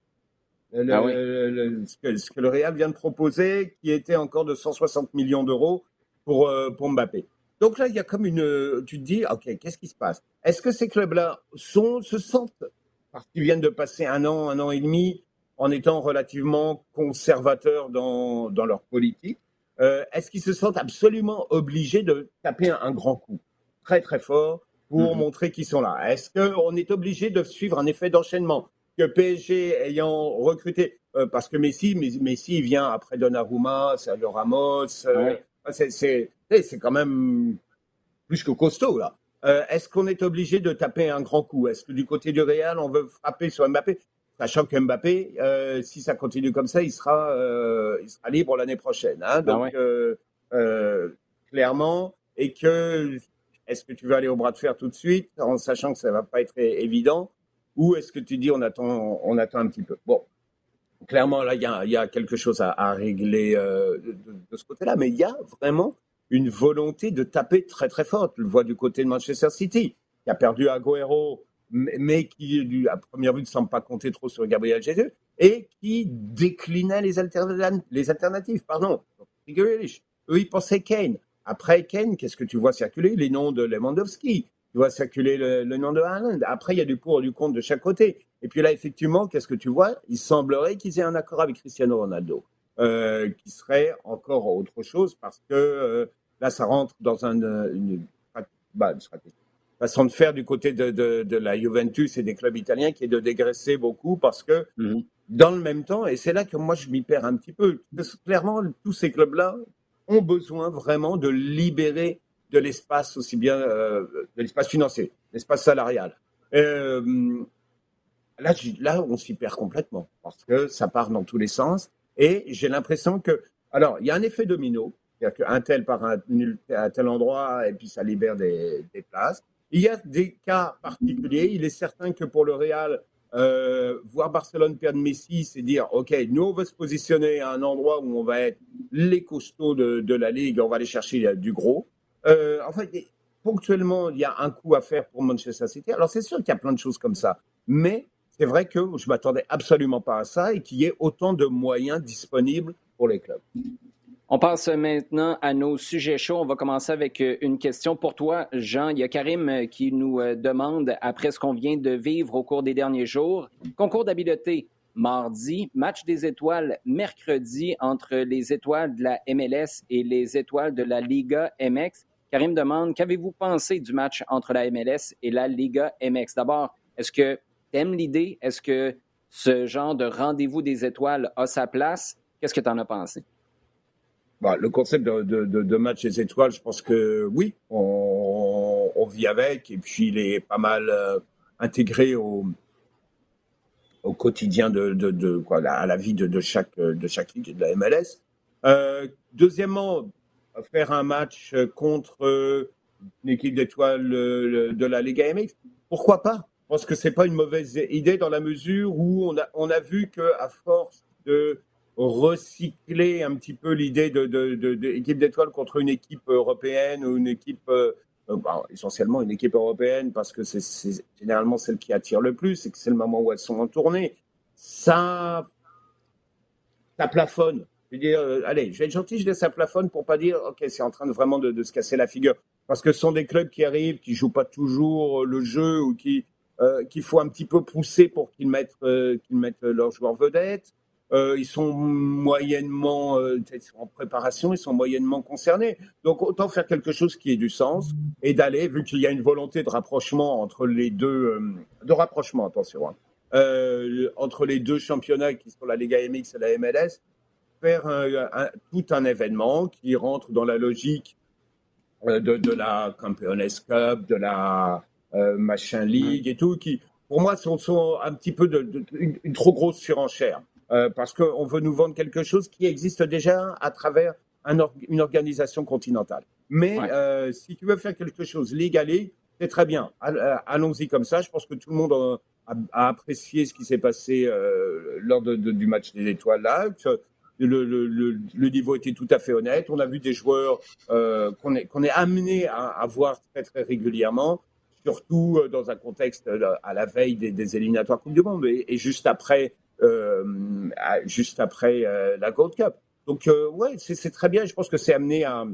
Ah ce, que, le Real vient de proposer, qui était encore de 160 millions d'euros pour, euh, pour Mbappé. Donc là, il y a comme une. Tu te dis, OK, qu'est-ce qui se passe? Est-ce que ces clubs-là sont, se sentent, parce qu'ils viennent de passer un an, un an et demi, en étant relativement conservateurs dans, dans leur politique, euh, est-ce qu'ils se sentent absolument obligés de taper un grand coup Très, très fort pour mhm. montrer qu'ils sont là? Est-ce qu'on est obligé de suivre un effet d'enchaînement? Que PSG ayant recruté euh, parce que Messi, Messi vient après Donnarumma, Sergio Ramos, euh, c'est quand même plus que costaud là. Euh, est-ce qu'on est obligé de taper un grand coup? Est-ce que du côté du Real, on veut frapper sur Mbappé? Sachant que Mbappé, si ça continue comme ça, il sera, il sera libre l'année prochaine. Hein. Ah Donc, clairement, et que est-ce que tu veux aller au bras de fer tout de suite, en sachant que ça va pas être évident, ou est-ce que tu dis on attend, on attend un petit peu? Bon, clairement, là, il y a, quelque chose à, régler euh, de, ce côté-là, mais il y a vraiment une volonté de taper très très fort. Tu le vois du côté de Manchester City, qui a perdu Agüero, mais qui, à première vue, ne semble pas compter trop sur Gabriel Jesus, et qui déclinait les, les alternatives. Pardon. Eux, ils pensaient Kane. Après Kane, qu'est-ce que tu vois circuler? Les noms de Lewandowski. Tu vois circuler le, nom de Haaland. Après, il y a du pour et du contre de chaque côté. Et puis là, effectivement, qu'est-ce que tu vois? Il semblerait qu'ils aient un accord avec Cristiano Ronaldo, euh, qui serait encore autre chose parce que euh, là, ça rentre dans un, une, bah, façon de faire du côté de, de, la Juventus et des clubs italiens qui est de dégraisser beaucoup parce que mhm. dans le même temps, et c'est là que moi je m'y perds un petit peu, clairement, tous ces clubs-là ont besoin vraiment de libérer de l'espace aussi bien euh, de l'espace financier, l'espace salarial. Euh, là, là, on s'y perd complètement parce que ça part dans tous les sens. Et j'ai l'impression que, alors, il y a un effet domino, c'est-à-dire qu'un tel part à un, tel endroit et puis ça libère des, places. Il y a des cas particuliers. Il est certain que pour le Real, euh, voir Barcelone perdre Messi, c'est dire, OK, nous, on va se positionner à un endroit où on va être les costauds de, la Ligue, on va aller chercher du gros. Euh, en fait, ponctuellement, il y a un coup à faire pour Manchester City. Alors, c'est sûr qu'il y a plein de choses comme ça. Mais c'est vrai que je m'attendais absolument pas à ça et qu'il y ait autant de moyens disponibles pour les clubs. On passe maintenant à nos sujets chauds. On va commencer avec euh, une question pour toi, Jean. Il y a Karim euh, qui nous demande, après ce qu'on vient de vivre au cours des derniers jours, concours d'habileté mardi, match des étoiles mercredi entre les étoiles de la MLS et les étoiles de la Liga MX. Karim demande, qu'avez-vous pensé du match entre la MLS et la Liga MX? D'abord, est-ce que tu aimes l'idée? Est-ce que ce genre de rendez-vous des étoiles a sa place? Qu'est-ce que tu en as pensé? Bah, le concept de, match des étoiles, je pense que oui, on, vit avec et puis il est pas mal euh, intégré au, quotidien de, à la vie de, chaque, de chaque ligue de la MLS. Euh, deuxièmement, faire un match contre euh, une équipe d'étoiles de la Liga MX, pourquoi pas? Je pense que c'est pas une mauvaise idée dans la mesure où on a, on a vu que à force de recycler un petit peu l'idée de, de, d'étoiles contre une équipe européenne ou une équipe essentiellement une équipe européenne parce que c'est, généralement celle qui attire le plus et que c'est le moment où elles sont en tournée. Ça, ça plafonne. Je veux dire, euh, allez, je vais être gentil, je laisse ça plafonne pour pas dire, ok, c'est en train de vraiment de, se casser la figure. Parce que ce sont des clubs qui arrivent, qui jouent pas toujours le jeu ou qui euh, qu'il faut un petit peu pousser pour qu'ils mettent, euh, qu'ils mettent leurs joueurs vedettes. Ils sont moyennement en préparation, ils sont moyennement concernés. Donc autant faire quelque chose qui ait du sens et d'aller, vu qu'il y a une volonté de rapprochement entre les deux, de rapprochement, attention, hein, entre les deux championnats qui sont la Liga MX et la MLS, faire tout un événement qui rentre dans la logique euh, de, la Campeones Cup, de la euh, Machin League et tout, qui, pour moi, sont, un petit peu une, trop grosse surenchère. Euh, parce qu'on veut nous vendre quelque chose qui existe déjà à travers une organisation continentale. Mais si tu veux faire quelque chose légalé, c'est très bien. Allons-y comme ça. Je pense que tout le monde a, apprécié ce qui s'est passé lors du match des étoiles là le, niveau était tout à fait honnête. On a vu des joueurs euh, qu'on est, est amené à, voir très très régulièrement, surtout euh, dans un contexte euh, à la veille des, éliminatoires Coupe du Monde et, juste après, juste après la Gold Cup. Donc ouais, c'est, très bien. Je pense que c'est amené à,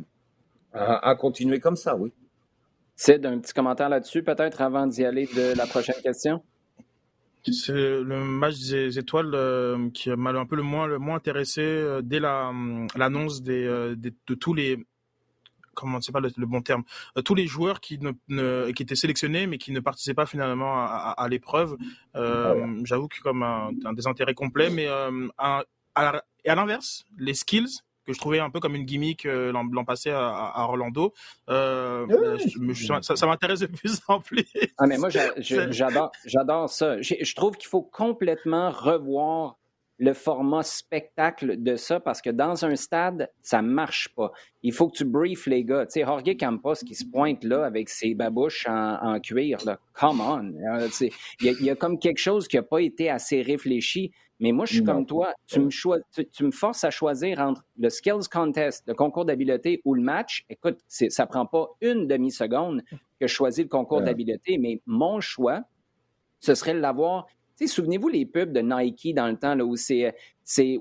à, continuer comme ça, oui. C'est un petit commentaire là-dessus, peut-être avant d'y aller de la prochaine question? C'est le match des étoiles euh, qui m'a un peu le moins le moins intéressé euh, dès la l'annonce des, euh, des, de tous les comment c'est pas le, bon terme tous les joueurs qui ne, qui étaient sélectionnés mais qui ne participaient pas finalement à, à, l'épreuve ah j'avoue que comme un, un désintérêt complet mais à, et à l'inverse les skills que je trouvais un peu comme une gimmick euh, l'an passé à, à Orlando. Euh, ça, m'intéresse de plus en plus. Ah, mais moi, j'adore ça. Je trouve qu'il faut complètement revoir le format spectacle de ça parce que dans un stade, ça marche pas. Il faut que tu briefes les gars. Tu sais, Jorge Campos qui se pointe là avec ses babouches en, cuir, là, come on. Euh, il y, a comme quelque chose qui n'a pas été assez réfléchi. Mais moi, je suis comme toi. Tu me, tu, me, forces à choisir entre le skills contest, le concours d'habileté ou le match. Écoute, ça prend pas une demi-seconde que je choisis le concours d'habileté, mais mon choix, ce serait de l'avoir souvenez-vous les pubs de Nike dans le temps là, où c'est,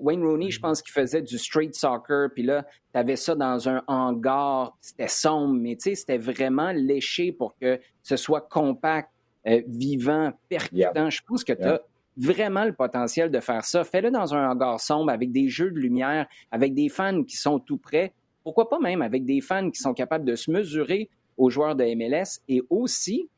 Wayne Rooney, je mm-hmm. pense, qui faisait du street soccer, puis là, tu avais ça dans un hangar, c'était sombre, mais c'était vraiment léché pour que ce soit compact, euh, vivant, percutant. Je pense que tu as vraiment le potentiel de faire ça. Fais-le dans un hangar sombre avec des jeux de lumière, avec des fans qui sont tout prêts. Pourquoi pas même avec des fans qui sont capables de se mesurer aux joueurs de MLS et aussi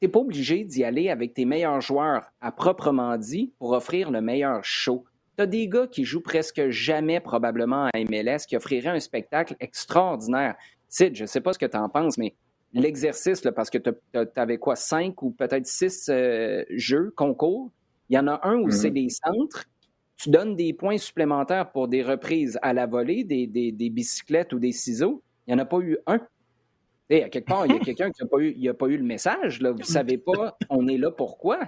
tu n'es pas obligé d'y aller avec tes meilleurs joueurs à proprement dit pour offrir le meilleur show. Tu as des gars qui jouent presque jamais probablement à MLS qui offriraient un spectacle extraordinaire. Sid, je ne sais pas ce que tu en penses, mais l'exercice, parce que tu avais quoi, cinq ou peut-être six euh, jeux, concours, il y en a un où c'est mm-hmm. des centres, tu donnes des points supplémentaires pour des reprises à la volée, des, des bicyclettes ou des ciseaux. Il n'y en a pas eu un à quelque part, il y a quelqu'un qui n'a pas, eu, pas eu le message. Là. Vous ne savez pas, on est là pourquoi.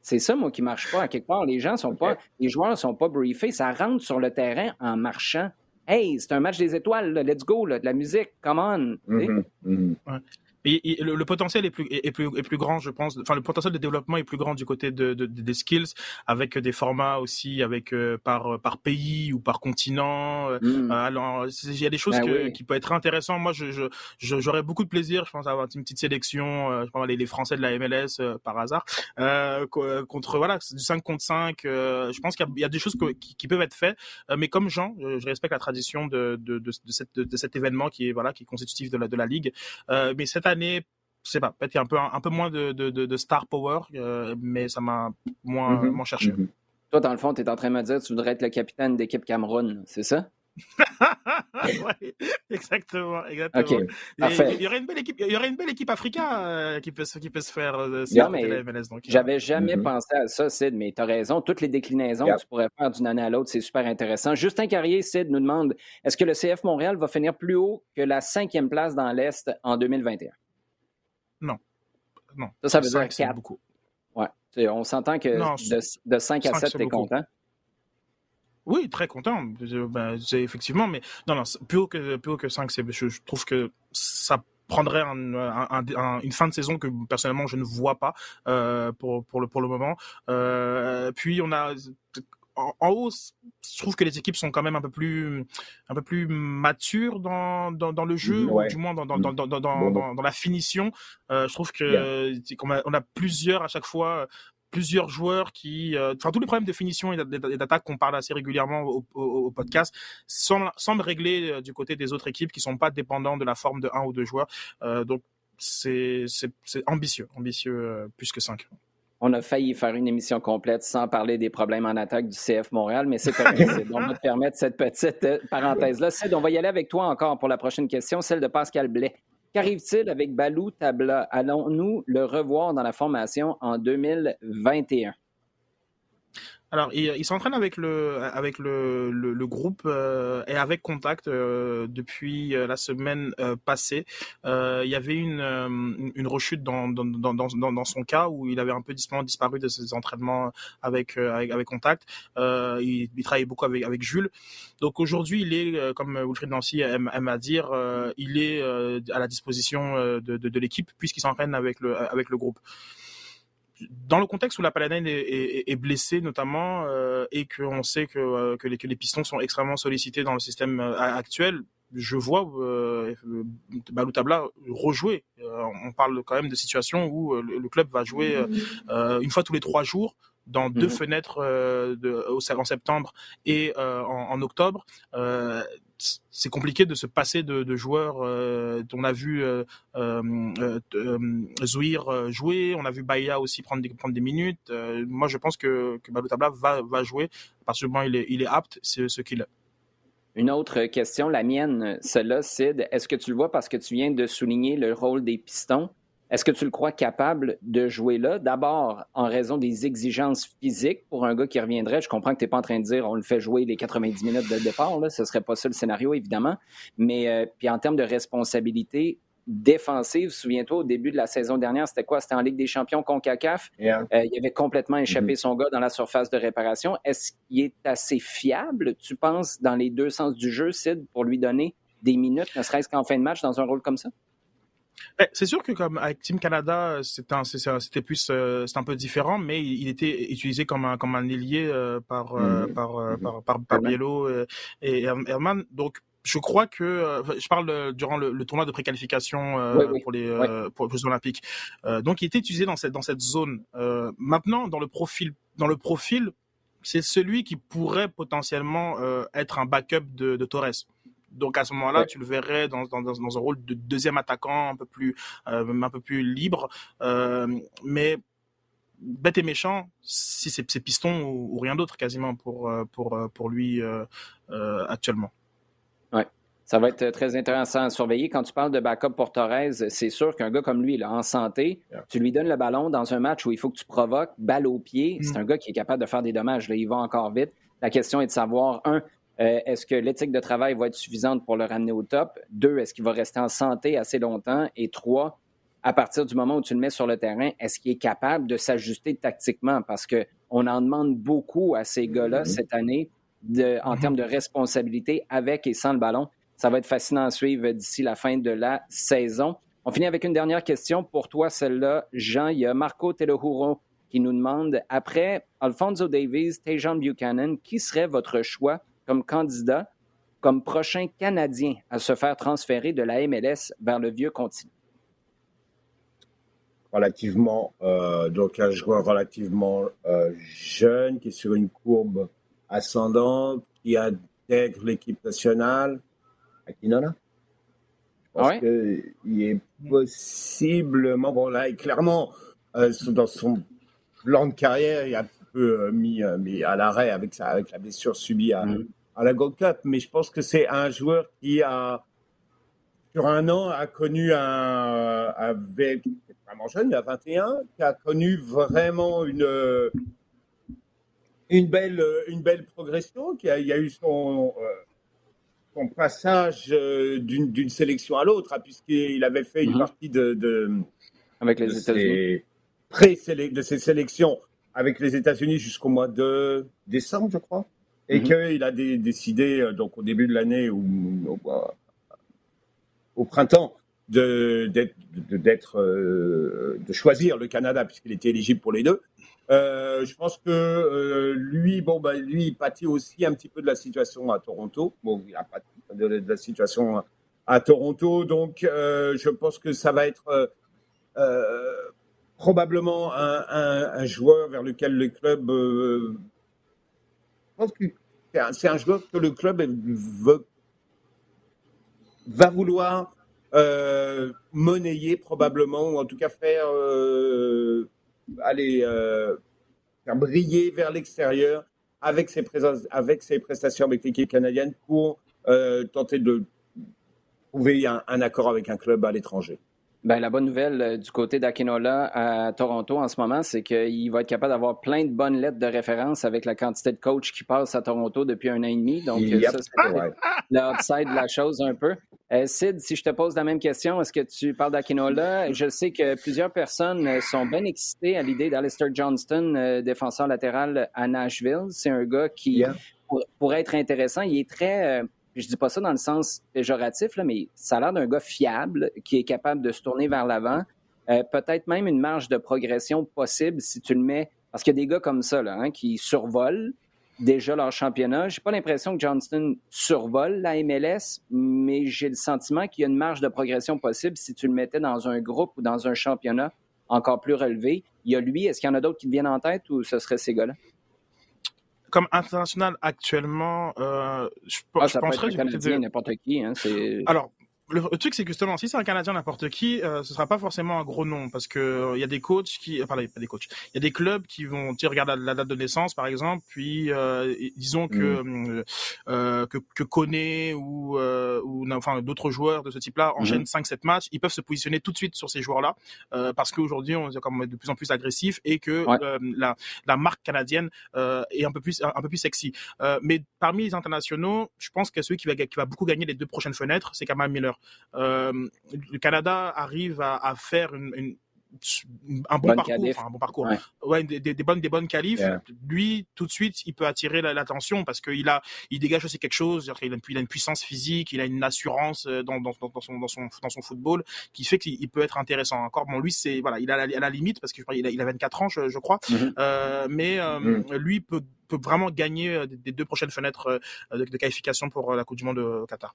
C'est ça, moi, qui ne marche pas. À quelque part, les gens sont pas, les joueurs ne sont pas briefés. Ça rentre sur le terrain en marchant. Hey, c'est un match des étoiles, let's go, de la musique, come on. Mm-hmm, mm-hmm. Et, le, potentiel est plus, est, plus, est plus grand, je pense. Enfin, le potentiel de développement est plus grand du côté de, de, des skills, avec des formats aussi, avec euh, par par pays ou par continent. Euh, mmh. euh, alors, il y a des choses ben qui peuvent être intéressantes. Moi, je, je, j'aurais beaucoup de plaisir, je pense, à avoir une petite sélection, je pense, les, les Français de la MLS par hasard, contre voilà, du 5 contre 5. je pense qu'il y, a des choses qui, qui, peuvent être faites, mais comme Jean, je, respecte la tradition de, de, de, de, cette, de, cet événement qui est voilà, qui est constitutif de la, de la ligue. mais cette année, je sais pas, peut-être qu'il y a un peu, un, peu moins de, de, de star power, euh, mais ça m'a moins, moins cherché. Mm-hmm. Toi, dans le fond, tu es en train de me dire que tu voudrais être le capitaine d'équipe Cameroun, c'est ça? ouais, exactement, exactement. il, y aurait une belle équipe, il y aurait une belle équipe africaine euh, qui, peut, qui peut se faire euh, J'avais jamais mm-hmm. pensé à ça, Sid, mais tu as raison. Toutes les déclinaisons que tu pourrais faire d'une année à l'autre, c'est super intéressant. Justin Carrier, Sid, nous demande est-ce que le CF Montréal va finir plus haut que la cinquième place dans l'Est en 2021? Non. Non. Ça, ça veut dire 4. beaucoup. Ouais. On s'entend que de, 5 à 7, tu es content? Oui, très content. Ben, effectivement, mais non, non, plus haut que, plus haut que 5, je, je trouve que ça prendrait une fin de saison que personnellement je ne vois pas euh, pour, pour, le, pour le moment. Euh, puis on a en, haut, je trouve que les équipes sont quand même un peu plus, un peu plus matures dans, dans, dans le jeu, ou du moins dans, dans, dans, dans, dans, la finition. Euh, je trouve que qu'on a, on a plusieurs à chaque fois plusieurs joueurs qui, euh, enfin tous les problèmes de finition et d'attaque qu'on parle assez régulièrement au, au, podcast semblent, semblent régler euh, du côté des autres équipes qui sont pas dépendants de la forme de un ou deux joueurs. Euh, donc c'est ambitieux, ambitieux plus que cinq on a failli faire une émission complète sans parler des problèmes en attaque du CF Montréal, mais c'est correct. on va te permettre cette petite euh, parenthèse-là. Sid, on va y aller avec toi encore pour la prochaine question, celle de Pascal Blais. Qu'arrive-t-il avec Balou Tabla? Allons-nous le revoir dans la formation en 2021? Alors, il, s'entraîne avec le avec le, le, groupe euh, et avec Contact euh, depuis euh, la semaine passée. il y avait une une rechute dans dans, dans dans, dans son cas où il avait un peu disparu de ses entraînements avec avec, avec Contact. Il, il, travaillait beaucoup avec avec Jules. Donc aujourd'hui, il est comme Wilfried Nancy aime, aime à dire, il est à la disposition de, de, de l'équipe puisqu'il s'entraîne avec le avec le groupe dans le contexte où la Paladine est, est, blessée notamment euh, et qu'on sait que, euh, que, les, que, les, pistons sont extrêmement sollicités dans le système euh, actuel, je vois euh, Tabla rejouer. on parle quand même de situations où le, club va jouer une fois tous les trois jours dans deux mhm. fenêtres de, en septembre et en, en, octobre c'est compliqué de se passer de, joueurs. Euh, on a vu euh, euh, Zouir jouer, on a vu Baïa aussi prendre des, prendre des minutes. moi, je pense que, que Tabla va, va jouer. parce que il est, il est apte, c'est ce qu'il est. Une autre question, la mienne, celle-là, Sid. Est-ce que tu le vois parce que tu viens de souligner le rôle des pistons? Est-ce que tu le crois capable de jouer là? D'abord, en raison des exigences physiques pour un gars qui reviendrait. Je comprends que tu n'es pas en train de dire on le fait jouer les 90 minutes de départ. Là. Ce ne serait pas ça le scénario, évidemment. Mais euh, puis en termes de responsabilité, défensive. Souviens-toi, au début de la saison dernière, c'était quoi? C'était en Ligue des champions CONCACAF. Euh, il avait complètement échappé mm-hmm. son gars dans la surface de réparation. Est-ce qu'il est assez fiable, tu penses, dans les deux sens du jeu, Sid, pour lui donner des minutes, ne serait-ce qu'en fin de match, dans un rôle comme ça? Ben, c'est sûr que comme avec Team Canada, c'était plus euh, c'est un peu différent, mais il était utilisé comme un comme un ailier euh, par, par, par, par, par Biello et Herman. Donc je crois que euh, je parle euh, durant le, tournoi de préqualification euh, pour les pour les Jeux Olympiques. donc il était utilisé dans cette dans cette zone. maintenant dans le profil dans le profil, c'est celui qui pourrait potentiellement être un backup de, de Torres. Donc à ce moment-là, tu le verrais dans, dans, dans, un rôle de deuxième attaquant un peu plus un peu plus libre. mais bête et méchant, si c'est piston ou, ou, rien d'autre quasiment pour pour pour lui actuellement. Ça va être très intéressant à surveiller. Quand tu parles de backup pour Torres, c'est sûr qu'un gars comme lui, là, en santé, tu lui donnes le ballon dans un match où il faut que tu provoques, balle au pied. C'est mm. un gars qui est capable de faire des dommages. Là, il va encore vite. La question est de savoir, un, euh, est-ce que l'éthique de travail va être suffisante pour le ramener au top? Deux, est-ce qu'il va rester en santé assez longtemps? Et trois, à partir du moment où tu le mets sur le terrain, est-ce qu'il est capable de s'ajuster tactiquement? Parce qu'on en demande beaucoup à ces gars-là mm-hmm. cette année de, en mm-hmm. termes de responsabilité avec et sans le ballon. Ça va être fascinant à suivre d'ici la fin de la saison. On finit avec une dernière question pour toi, celle-là. Jean, il y a Marco Telohuro qui nous demande, après Alfonso Davies, Tejan Buchanan, qui serait votre choix comme candidat, comme prochain Canadien à se faire transférer de la MLS vers le vieux continent? Relativement, euh, donc un joueur relativement euh, jeune, qui est sur une courbe ascendante, qui intègre l'équipe nationale, Aquinola. Je pense qu'il est possiblement, bon là, clairement, euh, dans son plan de carrière, il a un peu euh, mis, euh, mis, à l'arrêt avec, avec la blessure subie à, mm. à la Gold Cup, mais je pense que c'est un joueur qui a, sur un an, a connu un, avec, vraiment jeune, il a 21, qui a connu vraiment une, une belle, une belle progression, qui a, il y a eu son, son passage euh, d'une sélection à l'autre, hein, puisqu'il avait fait une mhm. partie de, avec les États-Unis de ses sélections avec les États-Unis jusqu'au mois de décembre, je crois, et mhm. qu'il a décidé euh, donc au début de l'année ou au, printemps de d'être euh, de choisir le Canada puisqu'il était éligible pour les deux euh, je pense que euh, lui, bon, bah, lui, il pâtit aussi un petit peu de la situation à Toronto. Bon, il a pâti de, de la situation à Toronto, donc euh, je pense que ça va être probablement un, un, un, joueur vers lequel le club. je pense que c'est un, joueur que le club veut, va vouloir monnayer probablement, ou en tout cas faire aller euh, faire briller vers l'extérieur avec ses, présences, avec ses prestations avec l'équipe canadienne pour euh, tenter de trouver un, accord avec un club à l'étranger. Ben, la bonne nouvelle euh, du côté d'Akinola à Toronto en ce moment, c'est qu'il va être capable d'avoir plein de bonnes lettres de référence avec la quantité de coachs qui passent à Toronto depuis un an et demi. Donc, ça, c'est l'upside de la chose un peu. Euh, Sid, si je te pose la même question, est-ce que tu parles d'Akinola? Je sais que plusieurs personnes euh, sont bien excitées à l'idée d'Alistair Johnston, défenseur latéral à Nashville. C'est un gars qui pourrait être intéressant. Il est très je dis pas ça dans le sens péjoratif, là, mais ça a l'air d'un gars fiable qui est capable de se tourner vers l'avant. Euh, peut-être même une marge de progression possible si tu le mets. Parce qu'il y a des gars comme ça là, hein, qui survolent déjà leur championnat. J'ai pas l'impression que Johnston survole la MLS, mais j'ai le sentiment qu'il y a une marge de progression possible si tu le mettais dans un groupe ou dans un championnat encore plus relevé. Il y a lui, est-ce qu'il y en a d'autres qui viennent en tête ou ce serait ces gars-là? Comme international actuellement, euh, je, ah, je penserais du côté de n'importe qui. Hein, Alors, le, truc, c'est que justement, si c'est un Canadien n'importe qui, euh, ce sera pas forcément un gros nom parce que il euh, y a des coachs qui, euh, pardon, pas des coachs, il y a des clubs qui vont, tu regardes la, date de naissance par exemple, puis euh, disons que mm. euh, que que Koné ou ou enfin d'autres joueurs de ce type-là enchaînent 5-7 mm-hmm. matchs, ils peuvent se positionner tout de suite sur ces joueurs-là parce qu'aujourd'hui on est de plus en plus agressif et que la la marque canadienne est un peu plus un peu plus sexy. mais parmi les internationaux, je pense que celui qui va qui va beaucoup gagner les deux prochaines fenêtres, c'est Kamal Miller. Euh, le Canada arrive à, faire une, un bon parcours, un bon parcours, ouais. des, bonnes, des bonnes qualifs. Lui, tout de suite, il peut attirer l'attention parce qu'il a, il dégage aussi quelque chose. Il a, il a une puissance physique, il a une assurance euh, dans, dans, dans, son, dans, son, dans son football qui fait qu'il peut être intéressant. Encore, bon, lui, c'est voilà, il a la, à la limite parce qu'il a, il a 24 ans, je, crois, mm-hmm. euh, mais mm-hmm. lui peut, peut vraiment gagner des deux prochaines fenêtres de, de qualification pour la Coupe du Monde au Qatar.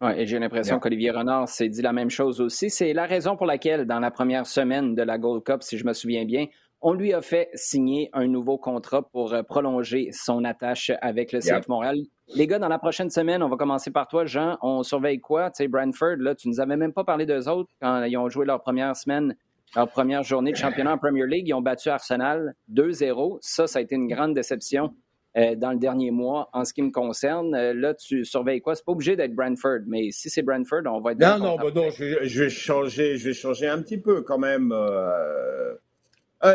Ouais, et j'ai l'impression qu'Olivier Renard s'est dit la même chose aussi. C'est la raison pour laquelle, dans la première semaine de la Gold Cup, si je me souviens bien, on lui a fait signer un nouveau contrat pour euh, prolonger son attache avec le CF Montréal. Les gars, dans la prochaine semaine, on va commencer par toi, Jean. On surveille quoi? Tu sais, Brentford, là, tu nous avais même pas parlé d'eux autres quand ils ont joué leur première semaine, leur première journée de championnat en Premier League. Ils ont battu Arsenal 2-0. Ça, ça a été une grande déception. Euh, dans le dernier mois en ce qui me concerne. Euh, là, tu surveilles quoi? C'est pas obligé d'être Brentford, mais si c'est Brentford, on va être Non, non, bah non, je, vais changer, je vais changer un petit peu quand même. Euh,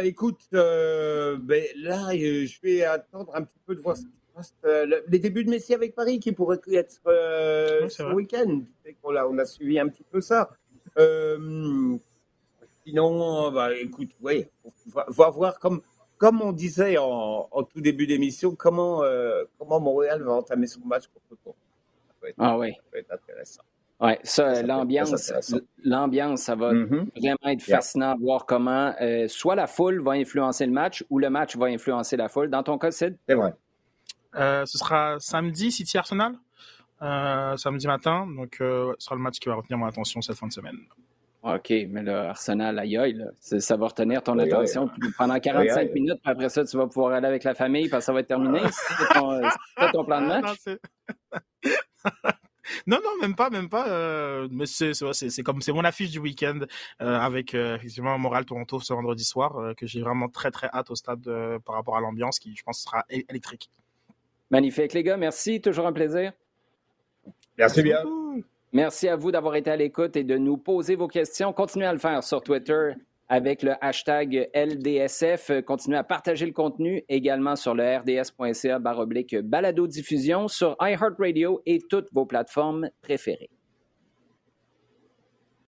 écoute, ben, là, je vais attendre un petit peu de voir ce qui se passe. les débuts de Messi avec Paris qui pourraient être ce week-end. On a, on a suivi un petit peu ça. sinon, bah, écoute, oui, on va voir comme comme on disait en, tout début d'émission, comment, euh, comment Montréal va entamer son match contre Toronto. Ah oui. Ça va être intéressant. Oui, ça, l'ambiance, l'ambiance, ça va mm-hmm. vraiment être fascinant à voir comment euh, soit la foule va influencer le match ou le match va influencer la foule. Dans ton cas, Sid? C'est vrai. Euh, ce sera samedi, City Arsenal, samedi matin. Donc, ce sera le match qui va retenir mon attention cette fin de semaine. OK, mais là, Arsenal, aïe aïe, ça va retenir ton attention pendant 45 minutes, puis après ça, tu vas pouvoir aller avec la famille parce que ça va être terminé. C'est ton, ton, plan de match? Non, non, même pas, même pas. Euh, mais c'est comme c'est mon affiche du week-end euh, avec euh, effectivement Moral Toronto ce vendredi soir que j'ai vraiment très très hâte au stade par rapport à l'ambiance qui je pense sera électrique. Magnifique les gars, merci, toujours un plaisir. Merci bien. Merci à vous d'avoir été à l'écoute et de nous poser vos questions. Continuez à le faire sur Twitter avec le hashtag LDSF. Continuez à partager le contenu également sur le rds.ca baroblique balado diffusion sur iHeartRadio et toutes vos plateformes préférées.